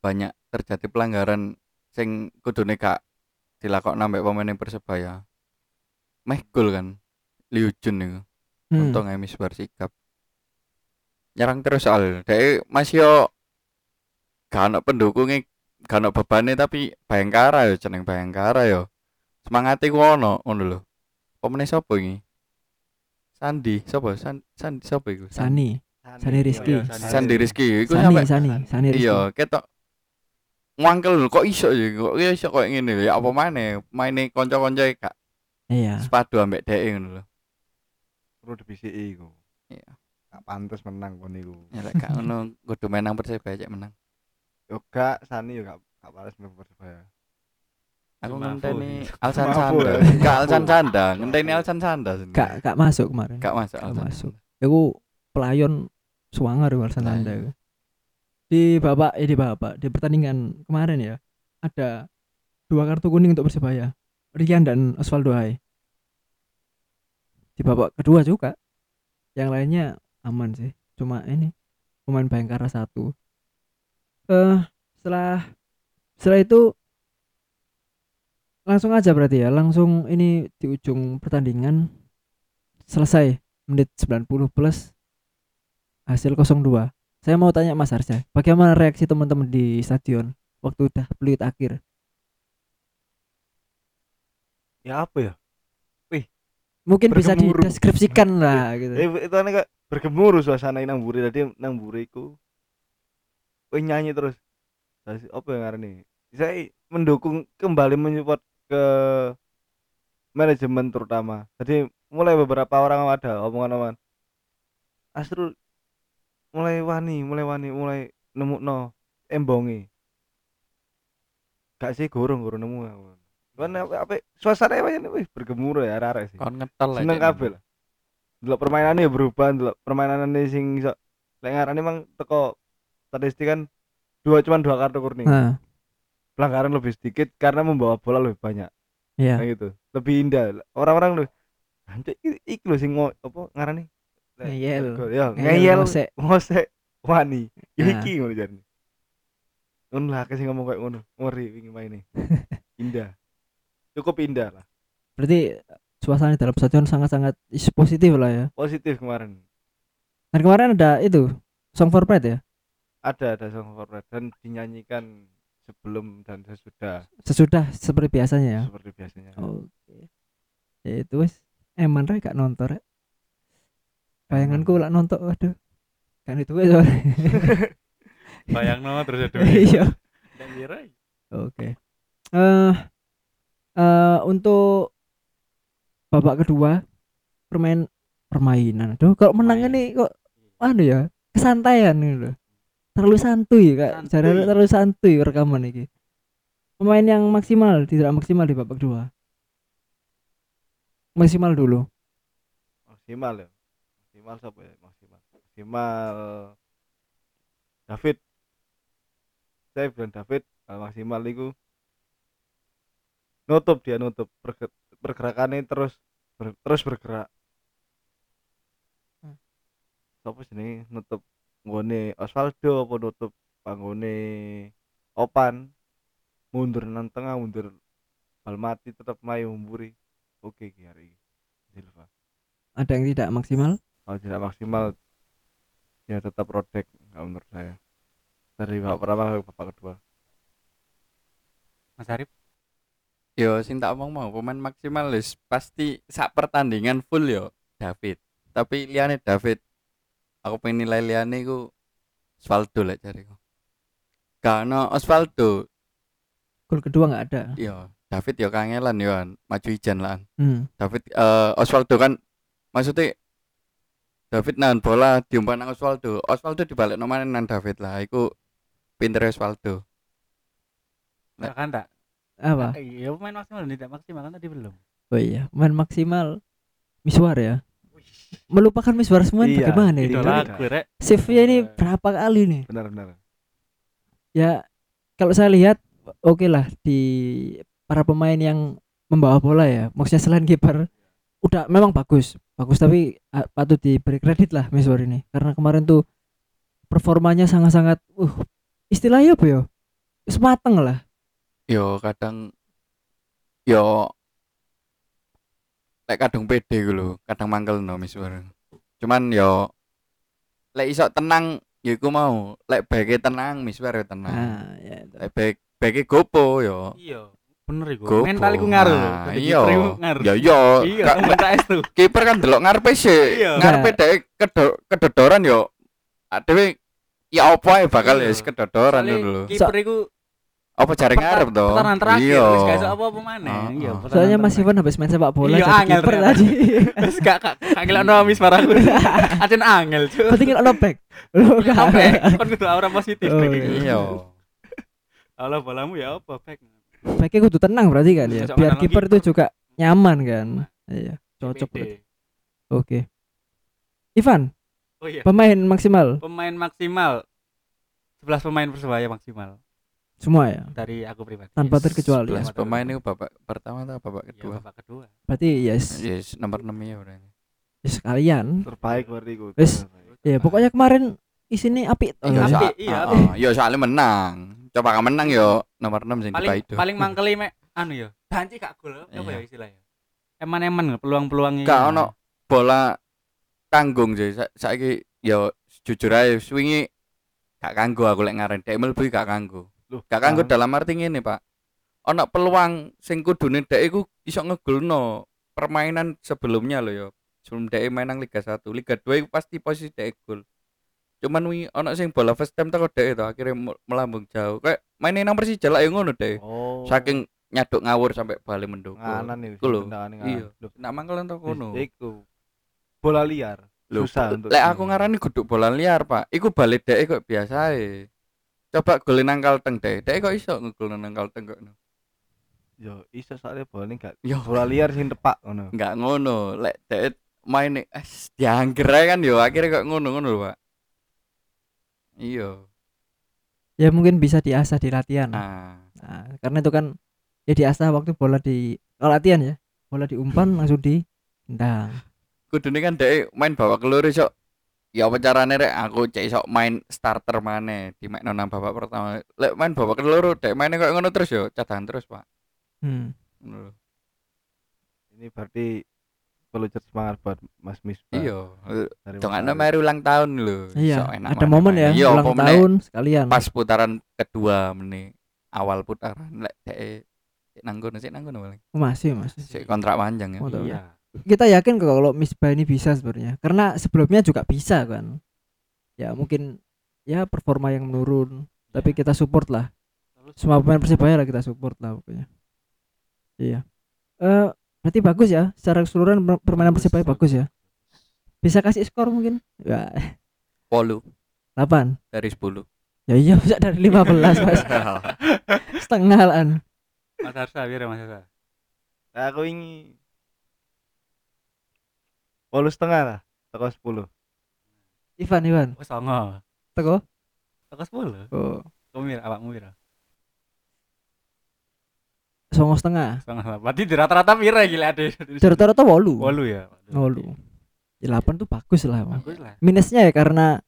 Banyak terjadi pelanggaran sing kudune gak dilakok nambah pemain Persebaya. Meh gol kan. Liu Jun niku. Hmm. Untung ae misbar sikap. Nyerang terus soal. Dek masih yo gak pendukungnya gak ono bebane tapi Bayangkara yo jeneng Bayangkara yo. Semangate ku ono ngono lho. Pemene sapa iki? Sandi, sapa? San, Sandi sapa iku? Sani, Sani. Iya, Sani. Sandi Rizky. Iku Sani, sampe Sani, Sani Rizky. iya ketok ngangkel lho kok iso ya kok iso kok ngene ya apa maneh maine kanca-kanca gak Iya. sepadu ambek dhek ngono lho. perlu dibisiki iku Iya. gak pantes menang kon iku Ya lek gak ngono kudu menang Persebaya cek menang. Yo gak sani yo gak pantes menang persebaya Aku ngenteni. Alsan Sanda. Gak Alsan Sanda, ngenteni Alsan Sanda. Gak gak masuk kemarin. gak masuk Gak Alsan masuk. Sanda. Aku pelayon suangar Warsan Nah, Anda. iya. Di babak eh di babak di pertandingan kemarin ya ada dua kartu kuning untuk Persebaya. Rian dan Osvaldo Hai. di babak kedua juga yang lainnya aman sih cuma ini pemain Bayangkara satu eh setelah setelah itu langsung aja berarti ya langsung ini di ujung pertandingan selesai menit 90 plus hasil 02 saya mau tanya Mas Arsa bagaimana reaksi teman-teman di stadion waktu udah peluit akhir? Ya apa ya? Mungkin bisa dideskripsikan lah gitu. Eh, itu aneh kok bergemuruh suasana nang mburi tadi nang mburi iku Wih nyanyi terus. Terus apa yang ngarani? Saya mendukung kembali menyupport ke manajemen terutama. Jadi mulai beberapa orang ada omongan-omongan. Asrul mulai wani mulai wani mulai nemu no embongi. Gak sih gurung gurung nemu. Cuman apa, apa suasana apa ini? Wih bergemuruh ya arek sih. Kon ngetel lah seneng lah. Delok permainannya ya berubah delok permainannya sing iso. Lek ngarani mang teko statistik kan dua cuman dua kartu kuning nah pelanggaran lebih sedikit karena membawa bola lebih banyak. Ya kayak gitu. Lebih indah. Orang-orang lu anjir iki lho sing apa ngarani? Ngeyel. ya Ngeyel, ngosek. wani. Nah. iki ngono jarine ngono lah sing ngomong kayak ngono. Ngeri wingi maine indah. Cukup indah lah. Berarti suasana dalam stadion sangat-sangat positif lah ya. Positif kemarin. Dan kemarin ada itu song for pride ya ada ada song favorit dan dinyanyikan sebelum dan sesudah. Sesudah seperti biasanya ya? Seperti biasanya. Oke. Ya itu wes eman rek gak nonton rek. Bayanganku lah nonton waduh. Kan itu wes bayang no terus iya. dan kira oke. Eh eh untuk babak kedua permain permainan. Aduh kalau menang ini kok anu ya kesantaian ini loh terlalu santuy kak. Cara terlalu santuy rekaman ini pemain yang maksimal tidak maksimal di babak kedua. Maksimal dulu. Maksimal ya. Maksimal siapa ya? Maksimal. Maksimal David. Saya bilang David maksimal itu nutup dia nutup. Berge- pergerakannya terus ber- terus bergerak. Hmm. siapa sini nutup nggone Osvaldo apa nutup panggone Opan mundur nang tengah mundur bal mati tetap mayu memburi oke ki hari ini. Silva. Ada yang tidak maksimal? Kalau tidak maksimal ya tetap rodek nggak menurut saya. Dari babak pertama ke babak kedua. Mas Arif? Yo sing tak omong mau pemain maksimal wis pasti sak pertandingan full yo David. Tapi liane David aku pengen nilai liane ku Osvaldo lah cariku. Karena Osvaldo gol kedua nggak ada yo David yo kangelan kan, maju ijan lah. hmm. David eh Osvaldo kan maksudnya David nahan bola diumpan nang Osvaldo. Osvaldo dibalik nomor nang David lah. Iku pinter Osvaldo. Nah. kan tak apa iya pemain maksimal tidak maksimal kan tadi belum oh iya main maksimal miswar ya melupakan miswar semua Iya, bagaimana ini? rek. Save-nya ini berapa kali nih? Benar-benar ya kalau saya lihat oke lah di para pemain yang membawa bola ya maksudnya selain kiper udah memang bagus. Bagus tapi ah, patut diberi kredit lah Miswar ini. Karena kemarin tuh performanya sangat-sangat uh istilahnya apa ya? Semateng lah. Yo kadang yo lek kadang pede gitu lho kadang mangkel no misuar cuman yo lek iso tenang ya iku mau. Lek beke tenang misuar yo tenang. Nah ya lek bek beke gopo yo. Iya bener iku. Mental iku ngaruh. Nah, iya. ya iya. Iya kiper kan delok ngarepe sih Iya. ngarepe dek kedo, kedodoran yo. Adewe ya apa ae bakal Iya. ya wis kedodoran lho. kiper iku apa jare ngarep to pertahanan terakhir iya. wis gak apa-apa maneh. Ah, iya ah. pertahanan soalnya Mas. Ivan habis main sepak bola Iya, jadi angel kiper tadi. Wis gak gak gak ngelokno mis paraku acen angel cuy penting ono back. Loh, Ya, kan. apa? Kon kudu aura positif Oh, Bek, iya. iya. Allah bolamu ya apa back? Backnya kudu tenang berarti kan ya? Biar kiper itu juga nyaman kan? Iya cocok berarti. oke. Ivan oh iya. pemain maksimal. Pemain maksimal. 11 pemain persebaya maksimal semua ya dari aku pribadi Tanpa terkecuali. Sebelas pemain itu babak pertama atau babak Iya, kedua babak kedua berarti yes yes nomor 6 ya berarti Ya sekalian. terbaik berarti. Wis. Terbaik. Ya pokoknya kemarin isinya apik. toh, Iya, soal, iya, oh, oh, yo soalnya menang. Coba kan menang yo nomor 6 sing paling itu. paling mangkeli mek anu ya banci gak gol apa Iya. ya istilahnya eman-eman peluang-peluangnya Gak ono bola tanggung sih. Sa saiki yo jujur aja swingi gak kanggo aku lek ngaren dek mlebu gak kanggo. Loh, Gak kanggo ah. dalam arti ngene, Pak. Ono peluang sing kudune dek iku iso ngegolno permainan sebelumnya loh yo. Sebelum dek main nang Liga 1, Liga 2 iku pasti posisi dek gol. Cuman wingi ono sing bola first time teko dek itu akhirnya mel- melambung jauh. Kayak mainin nang Persija lah ngono dek. Oh. Saking nyaduk ngawur sampai balik mendukung. nganan. Iku lho. Iya. Loh, Nak mangkel entuk kono. Iku bola liar. Lho, Susah untuk lek aku ngarani guduk bola liar, Pak. Iku balik dek kok biasa e. Coba golin nang kalteng dek. Dek kok iso ngegol nang kalteng kok. Yo iso soalnya bola ini gak Yo, bola liar sing tepak ngono. enggak ngono. Lek dek main eh diangger ae kan yo akhirnya kok ngono ngono lho, Pak. Iya. Ya mungkin bisa diasah di latihan. Nah, Nah, karena itu kan ya diasah waktu bola di kalau latihan ya. Bola diumpan langsung di tendang. kudune kan dek main bawa kelur iso ya apa carane rek aku cek iso main starter maneh di main nang babak pertama. Lek main babak keloro dek mainnya kok ngono terus yo cadangan terus, Pak. Hmm. Ngono lho. Ini berarti perlu semangat buat Mas Misbah. Iya. Jangan mari ulang tahun lho. Iya, Iso enak ada mana momen ya. Iya, ulang tahun sekalian. Pas putaran kedua meneh awal putaran lek dhek sik nang kono sik nang kono paling. Oh, masih masih. Kontrak panjang ya. Oh, iya Kita yakin kok kalau Misbah ini bisa sebenarnya. Karena sebelumnya juga bisa kan. Ya mungkin ya performa yang menurun, tapi kita support lah. Semua pemain Persebaya lah kita support lah pokoknya. Iya. Eh berarti bagus ya secara keseluruhan per- permainan Bagus, Persebaya bagus ya. Bisa kasih skor mungkin? Ya, 10 8. dari 10. Ya iya bisa dari 15 Mas. Setengah lah. Mas Arsa biar Mas Arsa aku ini Polu setengah lah, toko sepuluh. Ivan Ivan. oh songo Teko. toko sepuluh Oh, kumir awakmu pira songo setengah. songo lah berarti di rata-rata pira gila ade Rata-rata wolu. wolu ya. Ya, 8 tuh bagus lah. Mas. bagus lah Minusnya ya karena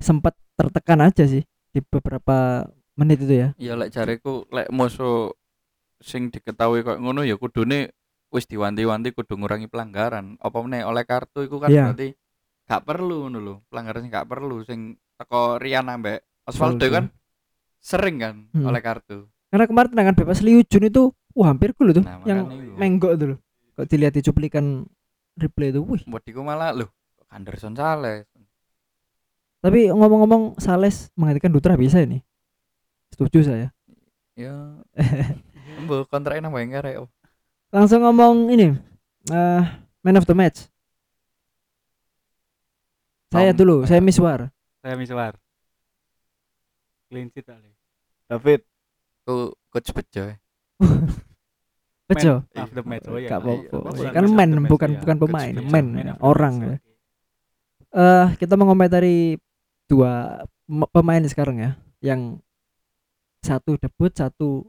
sempat tertekan aja sih di beberapa menit itu ya. Ya lek jareku lek musuh sing diketahui kok ngono ya kudune wis diwanti-wanti kudu ngurangi pelanggaran. Apa meneh oleh kartu iku kan Iya. berarti gak perlu ngono lho. Pelanggaran sing gak perlu sing teko Rian ambek Osvaldo kan sering kan Hmm. oleh kartu. Karena kemarin tendangan bebas Liu Jun itu wah hampir gol itu Nah, yang itu. menggok itu loh. Kok dilihat di cuplikan replay itu, wih. Mbodiku malah lho Anderson Sales. Tapi ngomong-ngomong Sales menggantikan Dutra bisa ini. Setuju saya. Ya. Mbok kontraknya nang Wenger ya. Langsung ngomong ini eh man of the match. Saya Tom- dulu, saya Miswar. saya miswar clean sheet kali David, Ku coach Bejo. ya. Bejo. Man of the match oh iya Iya. apa-apa. Bukan Kan man bukan iya. bukan pemain, man, orang ya. eh kita mengomentari dua pemain sekarang ya yang satu debut satu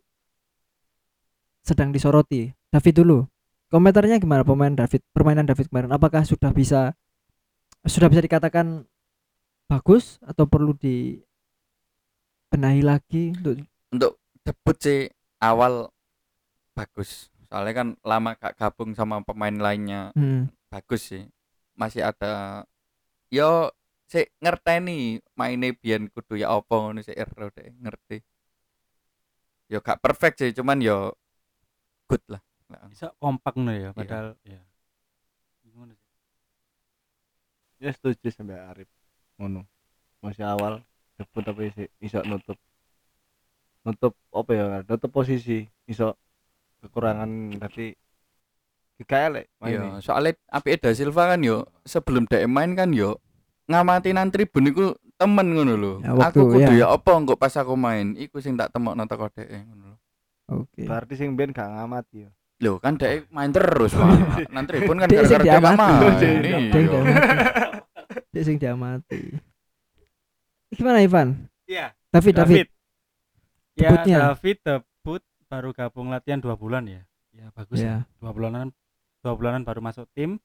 sedang disoroti David dulu. Komentarnya gimana pemain David permainan David kemarin? Apakah sudah bisa sudah bisa dikatakan bagus atau perlu dibenahi lagi untuk Untuk debut sih awal bagus. Soalnya kan lama gak gabung sama pemain lainnya. Hmm, bagus sih. Masih ada yo si ngerteni maine biyen kudu ya apa ngono sik ero deh ngerti. Yo gak perfect sih cuman yo good lah bisa kompak nih ya padahal ya gimana sih? Ya setuju sampai Arif. Ngono. Masih awal debut tapi iso nutup. Nutup apa ya? Nutup posisi. Iso kekurangan tadi GKL lek yo main soalnya api Da Silva kan yo sebelum DM main kan yo ngamati nang tribun iku temen ngono lho. Ya, waktu, aku kudu ya. ya apa engko pas aku main iku sing tak temokno teko dhek ngono lho. Oke. Berarti sing ben gak ngamati ya Loh kan dhek main terus Pak. Nang tribun kan Dia sing gara-gara gak main Dia Iya. diamati. Dia sing diamati. Gimana Ivan? Iya. David David, ya Debutnya. David debut baru gabung latihan dua bulan ya. Ya bagus ya ya. Dua bulanan dua bulanan baru masuk tim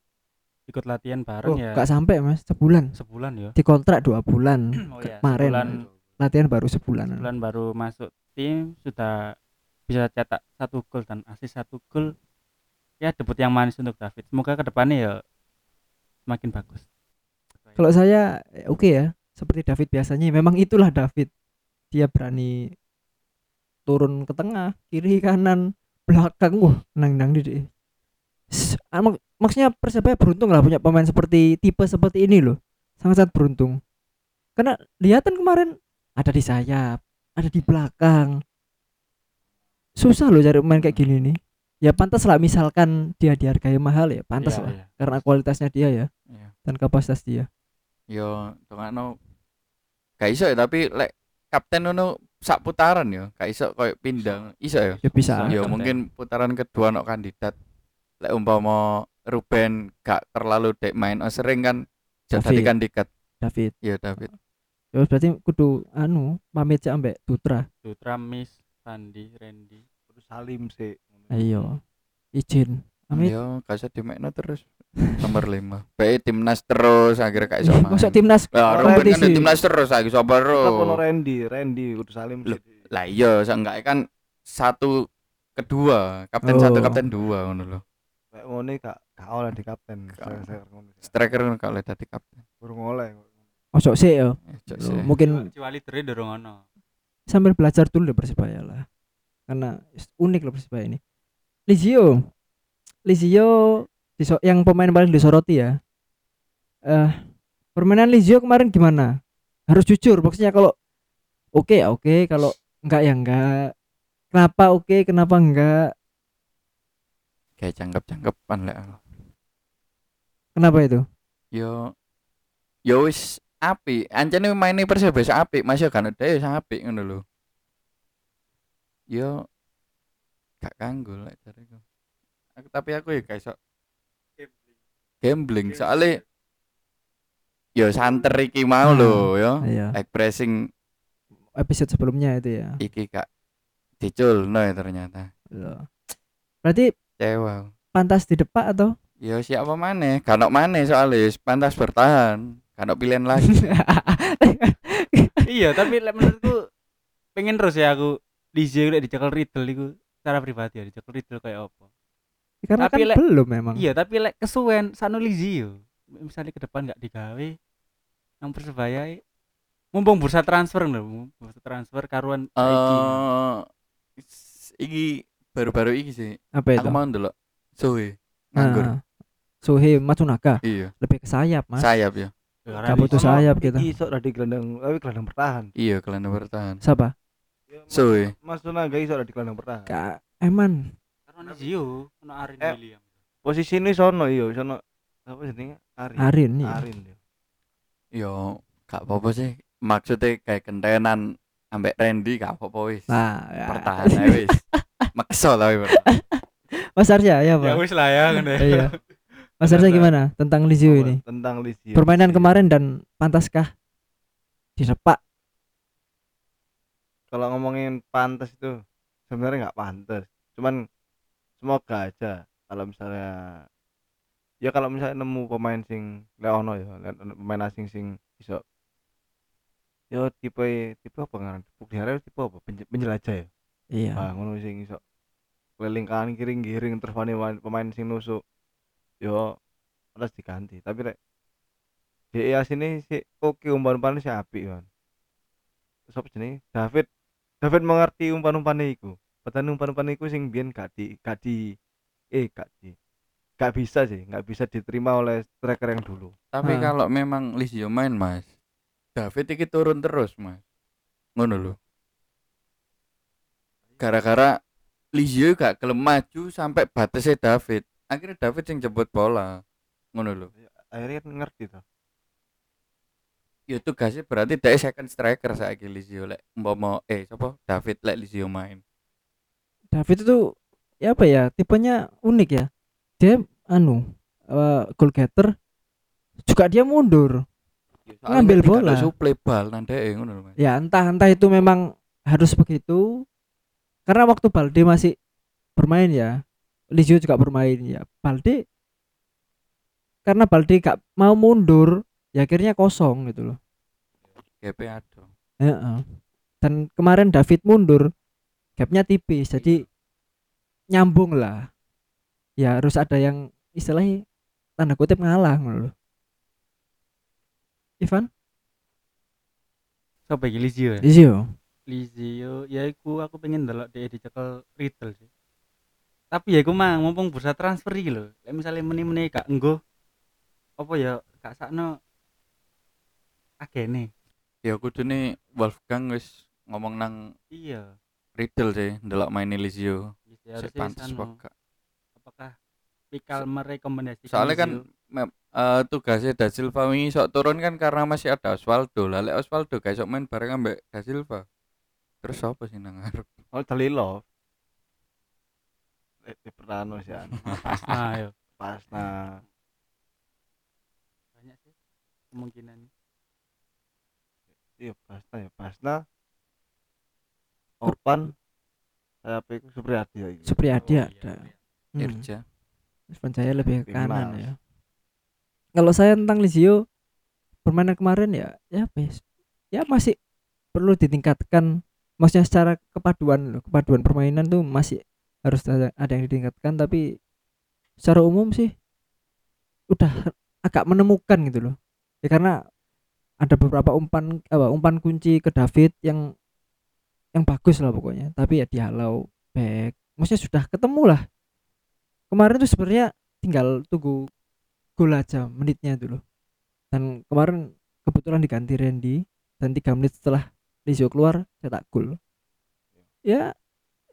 ikut latihan bareng Oh, ya. gak sampai Mas, sebulan. sebulan ya Dikontrak dua bulan. oh ya Kemarin. sebulan. Latihan baru sebulan. bulan baru masuk tim sudah bisa cetak satu gol dan asis satu gol ya debut yang manis untuk David semoga ke depannya ya semakin bagus Kalau saya eh, oke ya, seperti David biasanya memang itulah David. Dia berani turun ke tengah, kiri, kanan, belakang. Wah, nang-nang di S- ah, mak- Maksudnya Persebaya beruntung lah punya pemain seperti tipe seperti ini loh. Sangat-sangat beruntung. Karena lihatan kemarin ada di sayap, ada di belakang. Susah loh cari pemain kayak gini nih. Ya pantas lah misalkan dia dihargai mahal ya, pantas Iya, lah iya. karena kualitasnya dia ya Iya. dan kapasitas dia. Yo, dongakno gak iso ya tapi lek kapten ngono sak putaran yo, gak iso koyo pindah. Iso ya. Ya bisa. Yo kapten. mungkin putaran kedua no kandidat. Lek umpama Ruben gak terlalu dek main oh, sering kan jadi kandidat. David. Iya David. Ya berarti kudu anu pamit ambek Dutra. Dutra Miss Pandi Randy Salim sih. Ayo. Izin. Pamit. Yo, gak usah dimekno terus. Nomor 5. Baik timnas terus akhirnya Eh, main. Masuk timnas Oh, kan kompetisi. di timnas terus lagi ono terus. Randy, Randy kudu Salim Loh, sih. Lah iya, seenggaknya kan satu kedua, kapten Oh. satu, kapten dua ngono lho. Kayak ngono gak gak oleh di kapten. Striker kan gak oleh dadi kapten. Burung oleh. Masuk sih ya. Eh, Loh, sih. Mungkin kecuali dari dorong ono sambil belajar dulu deh Persibaya lah. Karena unik loh Persibaya ini. Lizio. Lizio yang pemain paling disoroti ya. Eh permainan Lizio kemarin gimana? Harus jujur maksudnya kalau oke ya oke, kalau enggak ya enggak. Kenapa oke, kenapa enggak? Kayak cangkep-cangkepan lek aku. Kenapa itu? Yo yo wis api. Ancene maine Persebaya sak apik, Mas yo kan dhewe sak apik ngono lho. Yo gak kanggo lek jariku. Aku tapi aku ya gak iso gambling soalnya yo santer iki mau lho yo. Iya. Like pressing Episode sebelumnya itu ya. iki gak diculno ya ternyata. Loh. Berarti Cewa. pantas di depan atau? Ya siapa maneh? Kanok maneh soalnya wis pantas bertahan. Kanok pilihan lagi. iya tapi lek menurutku pengen terus ya aku Lizzie lek dicekel Riddle iku secara pribadi ya dicekel Riddle kayak apa Karena Tapi kan lek- belum memang. iya tapi lek kesuwen sano Lizzie yo misalnya ke depan nggak digawe yang persebaya i- mumpung bursa transfer lho mumpung bursa transfer karuan. Eh s- iki baru-baru iki sih. Apa itu? Aku mau ndelok Zoe nganggur. Ah, Suhe Matsunaka Iya, lebih ke sayap mas. sayap ya. Karena Gak butuh sayap kita. Iso lah di gelandang, tapi gelandang bertahan. Iya, gelandang bertahan. Siapa? Zoe. Mas Tunaga iso lah di gelandang bertahan. Kak Eman. karena yo ono Arin Eh. William Posisi ini sono iya, sono apa jenenge? Arin. Arin ya. Arin ya. Yo, gak apa-apa sih. Maksudnya kayak kentenan ambek Randy gak apa-apa wis. Nah, ya. Bertahan ae wis. Maksa lah wis. Mas Arja ya ya pak. wis lah ya ya. Iya. Mas Arja gimana tentang Lizio ini? Tentang Lizzie. Permainan kemarin dan pantaskah direpak? Kalau ngomongin pantas itu sebenarnya nggak pantas. Cuman semoga aja kalau misalnya ya kalau misalnya nemu pemain sing Leono ya, pemain asing sing iso yo tipe tipe apa ngaran? Pugliare tipe apa? Penj- Penjelajah ya. Iya. Ah, ngono sing iso keliling kanan kiri giring terus pemain sing nusuk yo harus diganti tapi rek DEA sini si oke umpan-umpan si api kan terus apa jenenge David David mengerti umpan-umpan iku petani umpan-umpan iku sing biyen gak di gak di eh gak di gak bisa sih gak bisa diterima oleh striker yang dulu Tapi Ah. kalau memang Lizio main, Mas. David iki turun terus, Mas. Ngono lho. Gara-gara Lizio gak gelem maju sampai batasnya David. Akhirnya David yang jemput bola. Ngono lho. akhirnya kan ngerti tuh Ya tugasnya berarti dia second striker saiki Lizio lek umpama eh sapa David lek Lizio main. David itu ya apa ya tipenya unik ya. Dia anu eh, goal getter juga dia mundur. Ya, Ngambil bola. suplai bal nang dhek ngono. Ya entah entah itu memang harus begitu. Karena waktu Balde masih bermain ya, Lizio juga bermain ya. Balde karena Balde gak mau mundur ya akhirnya kosong gitu loh. GP ada Heeh. dan kemarin David mundur gapnya tipis jadi nyambung lah. Ya harus ada yang istilahnya tanda kutip ngalah loh Ivan? Sopo iki? Lizio ya? Lizio Lizio ya iku aku pengen delok dia dicekel Riddle sih. Tapi ya iku mang mumpung bursa transfer iki lho. Lek misale meni-meni gak enggo apa ya gak sakno agene. ya kudune Wolfgang wis ngomong nang Iya. Riddle sih ndelok main Lizio sik harusnya pantes kok gak. Apakah Pikal merekomendasikan soalnya kan eh, tugasnya Da Silva wingi sok turun kan karena masih ada Osvaldo lah lek Osvaldo gak sok main bareng ambek Da Silva terus apa sih nang ngarep Oh, Dalilov. Eh, Di Pertano sih. an. nah yo Pas nah banyak sih kemungkinan. Iya Pasna ya Pasna. Opan saya pikir Supriyadi ya iki. Supriyadi Oh, iya, ada. iya. Hmm. Irja. Irfan Jaya lebih ke kanan ya. Kalau saya tentang Lizio permainan kemarin ya ya apa ya, ya masih perlu ditingkatkan. Maksudnya secara kepaduan loh kepaduan permainan tuh masih harus ada, ada yang ditingkatkan. Tapi secara umum sih udah agak menemukan gitu loh. Ya karena ada beberapa umpan apa umpan kunci ke David yang yang bagus lah pokoknya. Tapi ya dihalau back maksudnya sudah ketemu lah. Kemarin tuh sebenarnya tinggal tunggu gol aja menitnya dulu dan kemarin kebetulan diganti Randy dan tiga menit setelah Lizio keluar cetak gol. Ya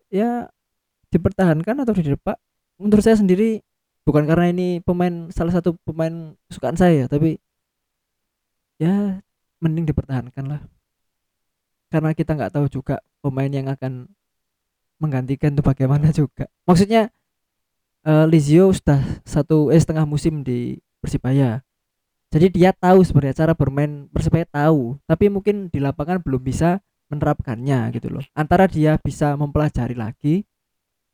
ya dipertahankan atau didepak? Menurut saya sendiri bukan karena ini pemain salah satu pemain kesukaan saya tapi ya mending dipertahankan lah karena kita nggak tahu juga pemain yang akan menggantikan itu bagaimana juga. Maksudnya eh, Lizio sudah satu eh setengah musim di Persibaya. Jadi dia tahu sebenarnya cara bermain Persibaya tahu tapi mungkin di lapangan belum bisa menerapkannya gitu loh. Antara dia bisa mempelajari lagi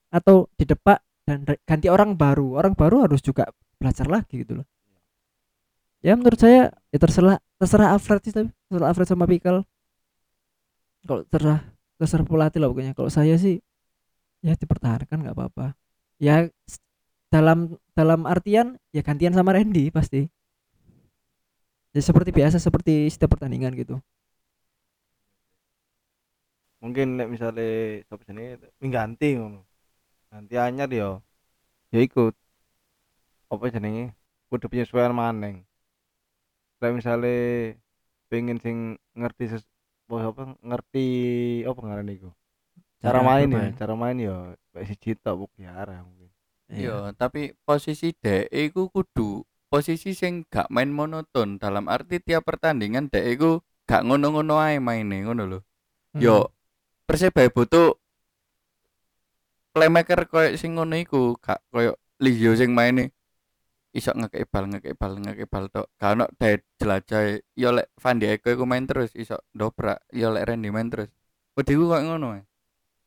atau didepak dan re- ganti orang baru. Orang baru harus juga belajar lagi gitu loh ya menurut saya ya terserah terserah Alfred sih tapi terserah Alfred sama Pikal kalau terserah terserah pelatih lah pokoknya kalau saya sih ya dipertahankan nggak apa-apa ya dalam dalam artian ya gantian sama Randy pasti ya seperti biasa seperti setiap pertandingan gitu Mungkin nek misale sapa jenenge mengganti ngono. Ganti anyar ya. Ya ikut apa jenenge? Kudu penyesuaian maneng. Nek misale pengen sing ngerti ses, apa ngerti apa ngaran iku. Cara main ya, cara main ya kayak siji tok bu biara mungkin. Iya, tapi posisi dek iku kudu posisi sing gak main monoton dalam arti tiap pertandingan dek iku gak ngono-ngono ae maine ngono lho. Hmm. Yo Persebaya butuh playmaker koyo sing ngono iku, gak koyo Lizio sing maine iso ngekei bal ngekei bal ngekei bal tok. Gak ono daya jelajah. Yo lek Van Dijk iku main terus iso dobrak, yo lek Randy main terus. Kudu koyo ngono ae.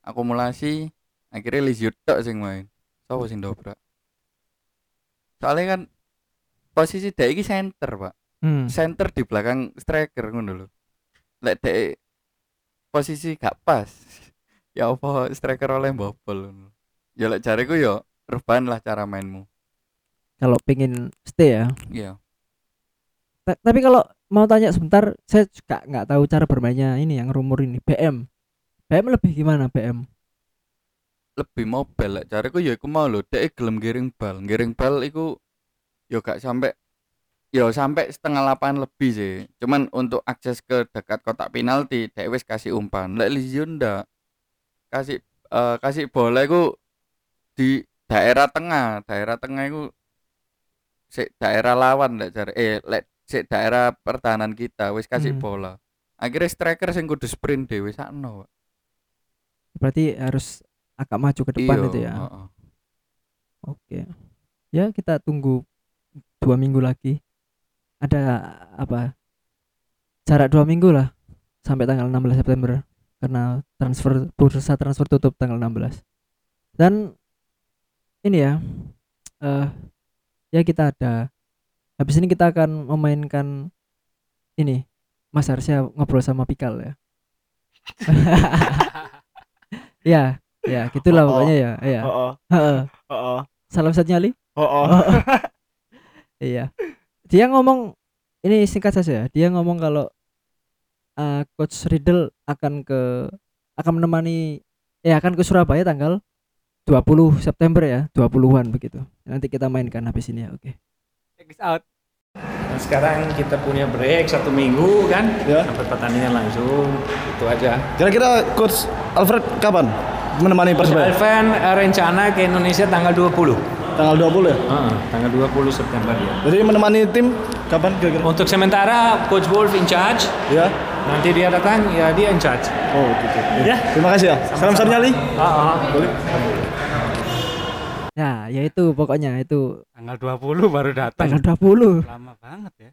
Akumulasi akhirnya Lizio tok sing main. Sopo sing dobrak? Soalnya kan posisi dek iki center, Pak. Hmm. Center di belakang striker ngono lho. Lek dek posisi gak pas. ya apa striker oleh bobol ngono. Ya lek jariku yo rebahan lah cara mainmu. Kalau pengen stay ya Iya. Ta- tapi kalau mau tanya sebentar saya juga nggak tahu cara bermainnya ini yang rumor ini BM BM lebih gimana BM Lebih mobile lek jariku ya iku mau lho dek gelem giring bal. Giring bal iku yo gak sampai yo sampai setengah lapangan lebih sih. Cuman untuk akses ke dekat kotak penalti dek wis kasih umpan. Lek Lizio ndak kasih eh, kasih bola iku di daerah tengah, daerah tengah iku sik daerah lawan lek jare eh lek sik daerah pertahanan kita wis kasih Hmm. bola. Akhirnya striker sing kudu sprint dhewe sakno. Berarti harus agak maju ke depan Iya, itu ya heeh. oke ya kita tunggu dua minggu lagi ada apa jarak dua minggu lah sampai tanggal 16 September karena transfer bursa transfer tutup tanggal 16 dan ini ya eh ya kita ada Habis ini kita akan memainkan ini Mas Harsha ngobrol sama Pikal ya. ya, ya gitulah Oh, oh. pokoknya ya. Iya. Oh, Heeh. oh, oh, Salam satu nyali. oh, oh. Iya. Dia ngomong ini singkat saja ya. Dia ngomong kalau uh, coach Riddle akan ke akan menemani ya akan ke Surabaya tanggal 20 September ya, 20-an begitu. Nanti kita mainkan habis ini ya, oke. Check this out. Nah, sekarang kita punya break satu minggu kan, Ya. sampai pertandingan langsung, itu aja. Kira-kira coach Alfred kapan menemani Persebaya? Alvan eh, rencana ke Indonesia tanggal 20. Tanggal 20 ya? Heeh, tanggal 20 September ya. Jadi menemani tim kapan kira-kira? Untuk sementara Coach Wolf in charge, Ya. nanti dia datang ya dia in charge. Oh gitu. Ya. Terima kasih ya. Salam satu nyali. Ah, ah. Ya, ya itu pokoknya itu Tanggal 20 baru datang. tanggal 20. Lama banget ya.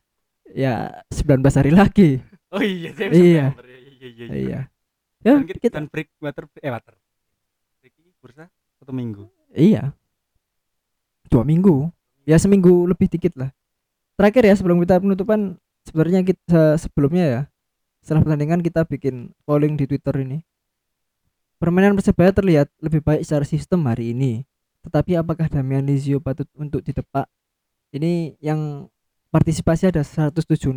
Ya, 19 hari lagi. Oh iya, saya Iya. September. Iya, iya, iya. Iya. Ya, Dan kita, kita dan break water eh water. Break ini bursa satu minggu. iya. Dua minggu. Ya seminggu lebih dikit lah. Terakhir ya sebelum kita penutupan sebenarnya kita sebelumnya ya setelah pertandingan kita bikin polling di Twitter ini. Permainan Persebaya terlihat lebih baik secara sistem hari ini. Tetapi apakah Damian Lizio patut untuk didepak? Ini yang partisipasi ada 176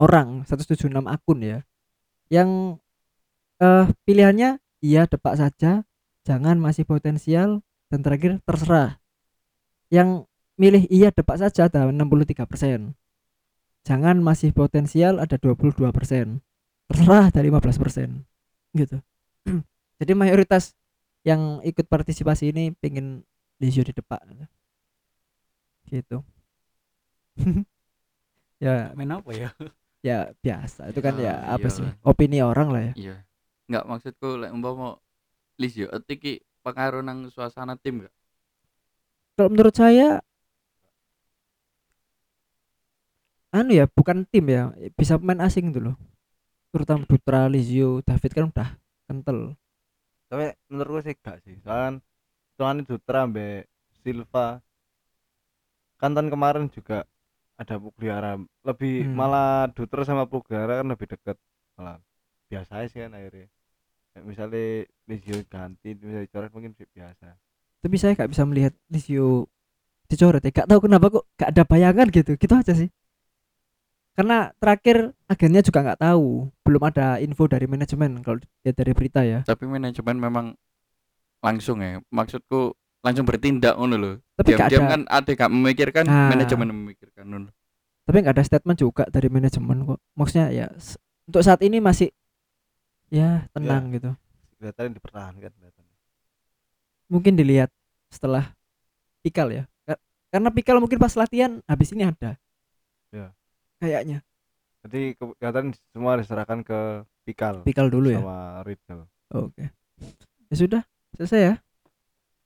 orang, 176 akun ya. Yang eh pilihannya iya depak saja, jangan masih potensial dan terakhir terserah. Yang milih iya depak saja ada 63%. Jangan masih potensial ada 22%. Terserah dari 15%. Gitu. Jadi mayoritas yang ikut partisipasi ini pengen di depan. Gitu. ya, Main apa ya? ya biasa. Itu kan ya Ya, apa sih? iyalah. Opini orang lah ya. Iya. Enggak maksudku lek umpama Lizio iki pengaruh nang suasana tim gak? Kalau menurut saya anu ya bukan tim ya bisa pemain asing dulu terutama Dutra, Lizio, David kan udah kental tapi menurut gue sih gak sih soalnya soalnya Dutra sampai Silva. Kan tahun kemarin juga ada Pugliara lebih Hmm. malah Dutra sama Pugliara kan lebih dekat malah. Biasa sih kan akhirnya. Kayak misalnya Lizio ganti misalnya dicoret mungkin sih biasa. Tapi saya gak bisa melihat Lizio dicoret ya. Gak tahu kenapa kok gak ada bayangan gitu. Gitu aja sih karena terakhir agennya juga nggak tahu belum ada info dari manajemen kalau lihat dari berita ya Tapi manajemen memang langsung ya. Maksudku langsung bertindak ngono lho. tapi gak Diam-diam ada kan ada gak memikirkan, Ah. manajemen memikirkan ngono. tapi nggak ada statement juga dari manajemen kok maksudnya ya untuk saat ini masih ya tenang gitu kelihatan dipertahankan kelihatan mungkin dilihat setelah Pikal ya Ka- karena Pikal mungkin pas latihan habis ini ada Ya. Kayaknya. Jadi ke- kelihatan semua diserahkan ke Pikal Pikal dulu ya? sama Riddle oke. Ya sudah selesai ya.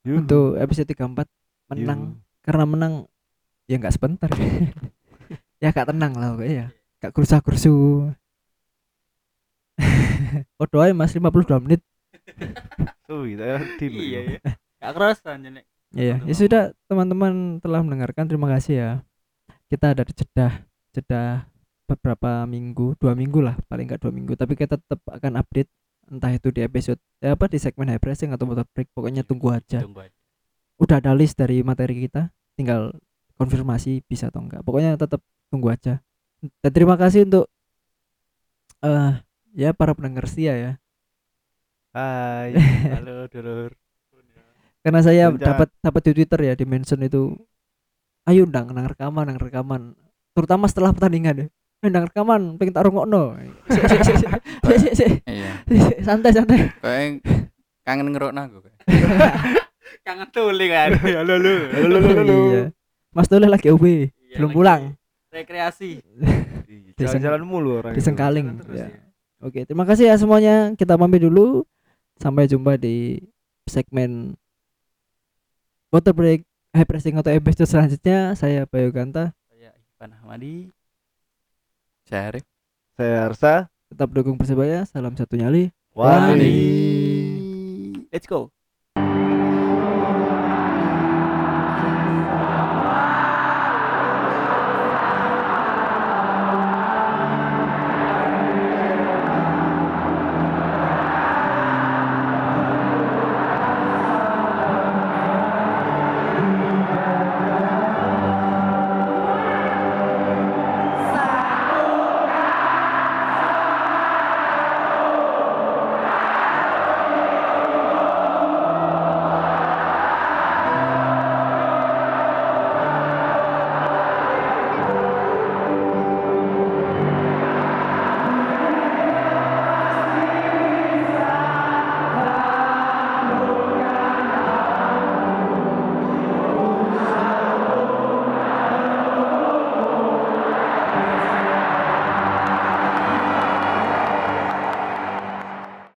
Yuhu. untuk episode 34 menang. Karena menang ya nggak sebentar. Ya gak tenang lah pokoknya ya. Gak kursa kursu oh doain mas 52 menit. Tuh, kita deal Iya ya. Gak kerasa nih. ya, ya. ya sudah teman-teman telah mendengarkan. Terima kasih ya. Kita ada di jeda jeda beberapa minggu dua minggu lah paling nggak dua minggu. Tapi kita tetap akan update entah itu di episode eh, apa di segmen high pressing atau motor break pokoknya tunggu aja. Tunggu aja. udah ada list dari materi kita tinggal konfirmasi bisa atau enggak pokoknya tetap tunggu aja. Dan terima kasih untuk eh ya para pendengar setia ya. Hai Halo, dulur. karena saya dapat dapat di Twitter ya di mention itu ayo ndang nang rekaman nang rekaman terutama setelah pertandingan ya "Eh, ndang rekaman pengen tak rungokno. Iya. Santai santai Kayak kangen ngerokno aku. Kangen tuli kan. Halo, lu. iya Mas Toleh lagi OB Iya, belum pulang Rekreasi. Jalan-jalan mulu orang di itu. Sengkaling Terus ya. ya. Oke, terima kasih ya semuanya. Kita pamit dulu. Sampai jumpa di segmen water break high pressing atau episode selanjutnya. Saya Bayu Ganta. Saya Ivan Ahmadi. Saya Arif. saya Arsa Tetap dukung Persebaya. Salam satu nyali. Wani. Let's go.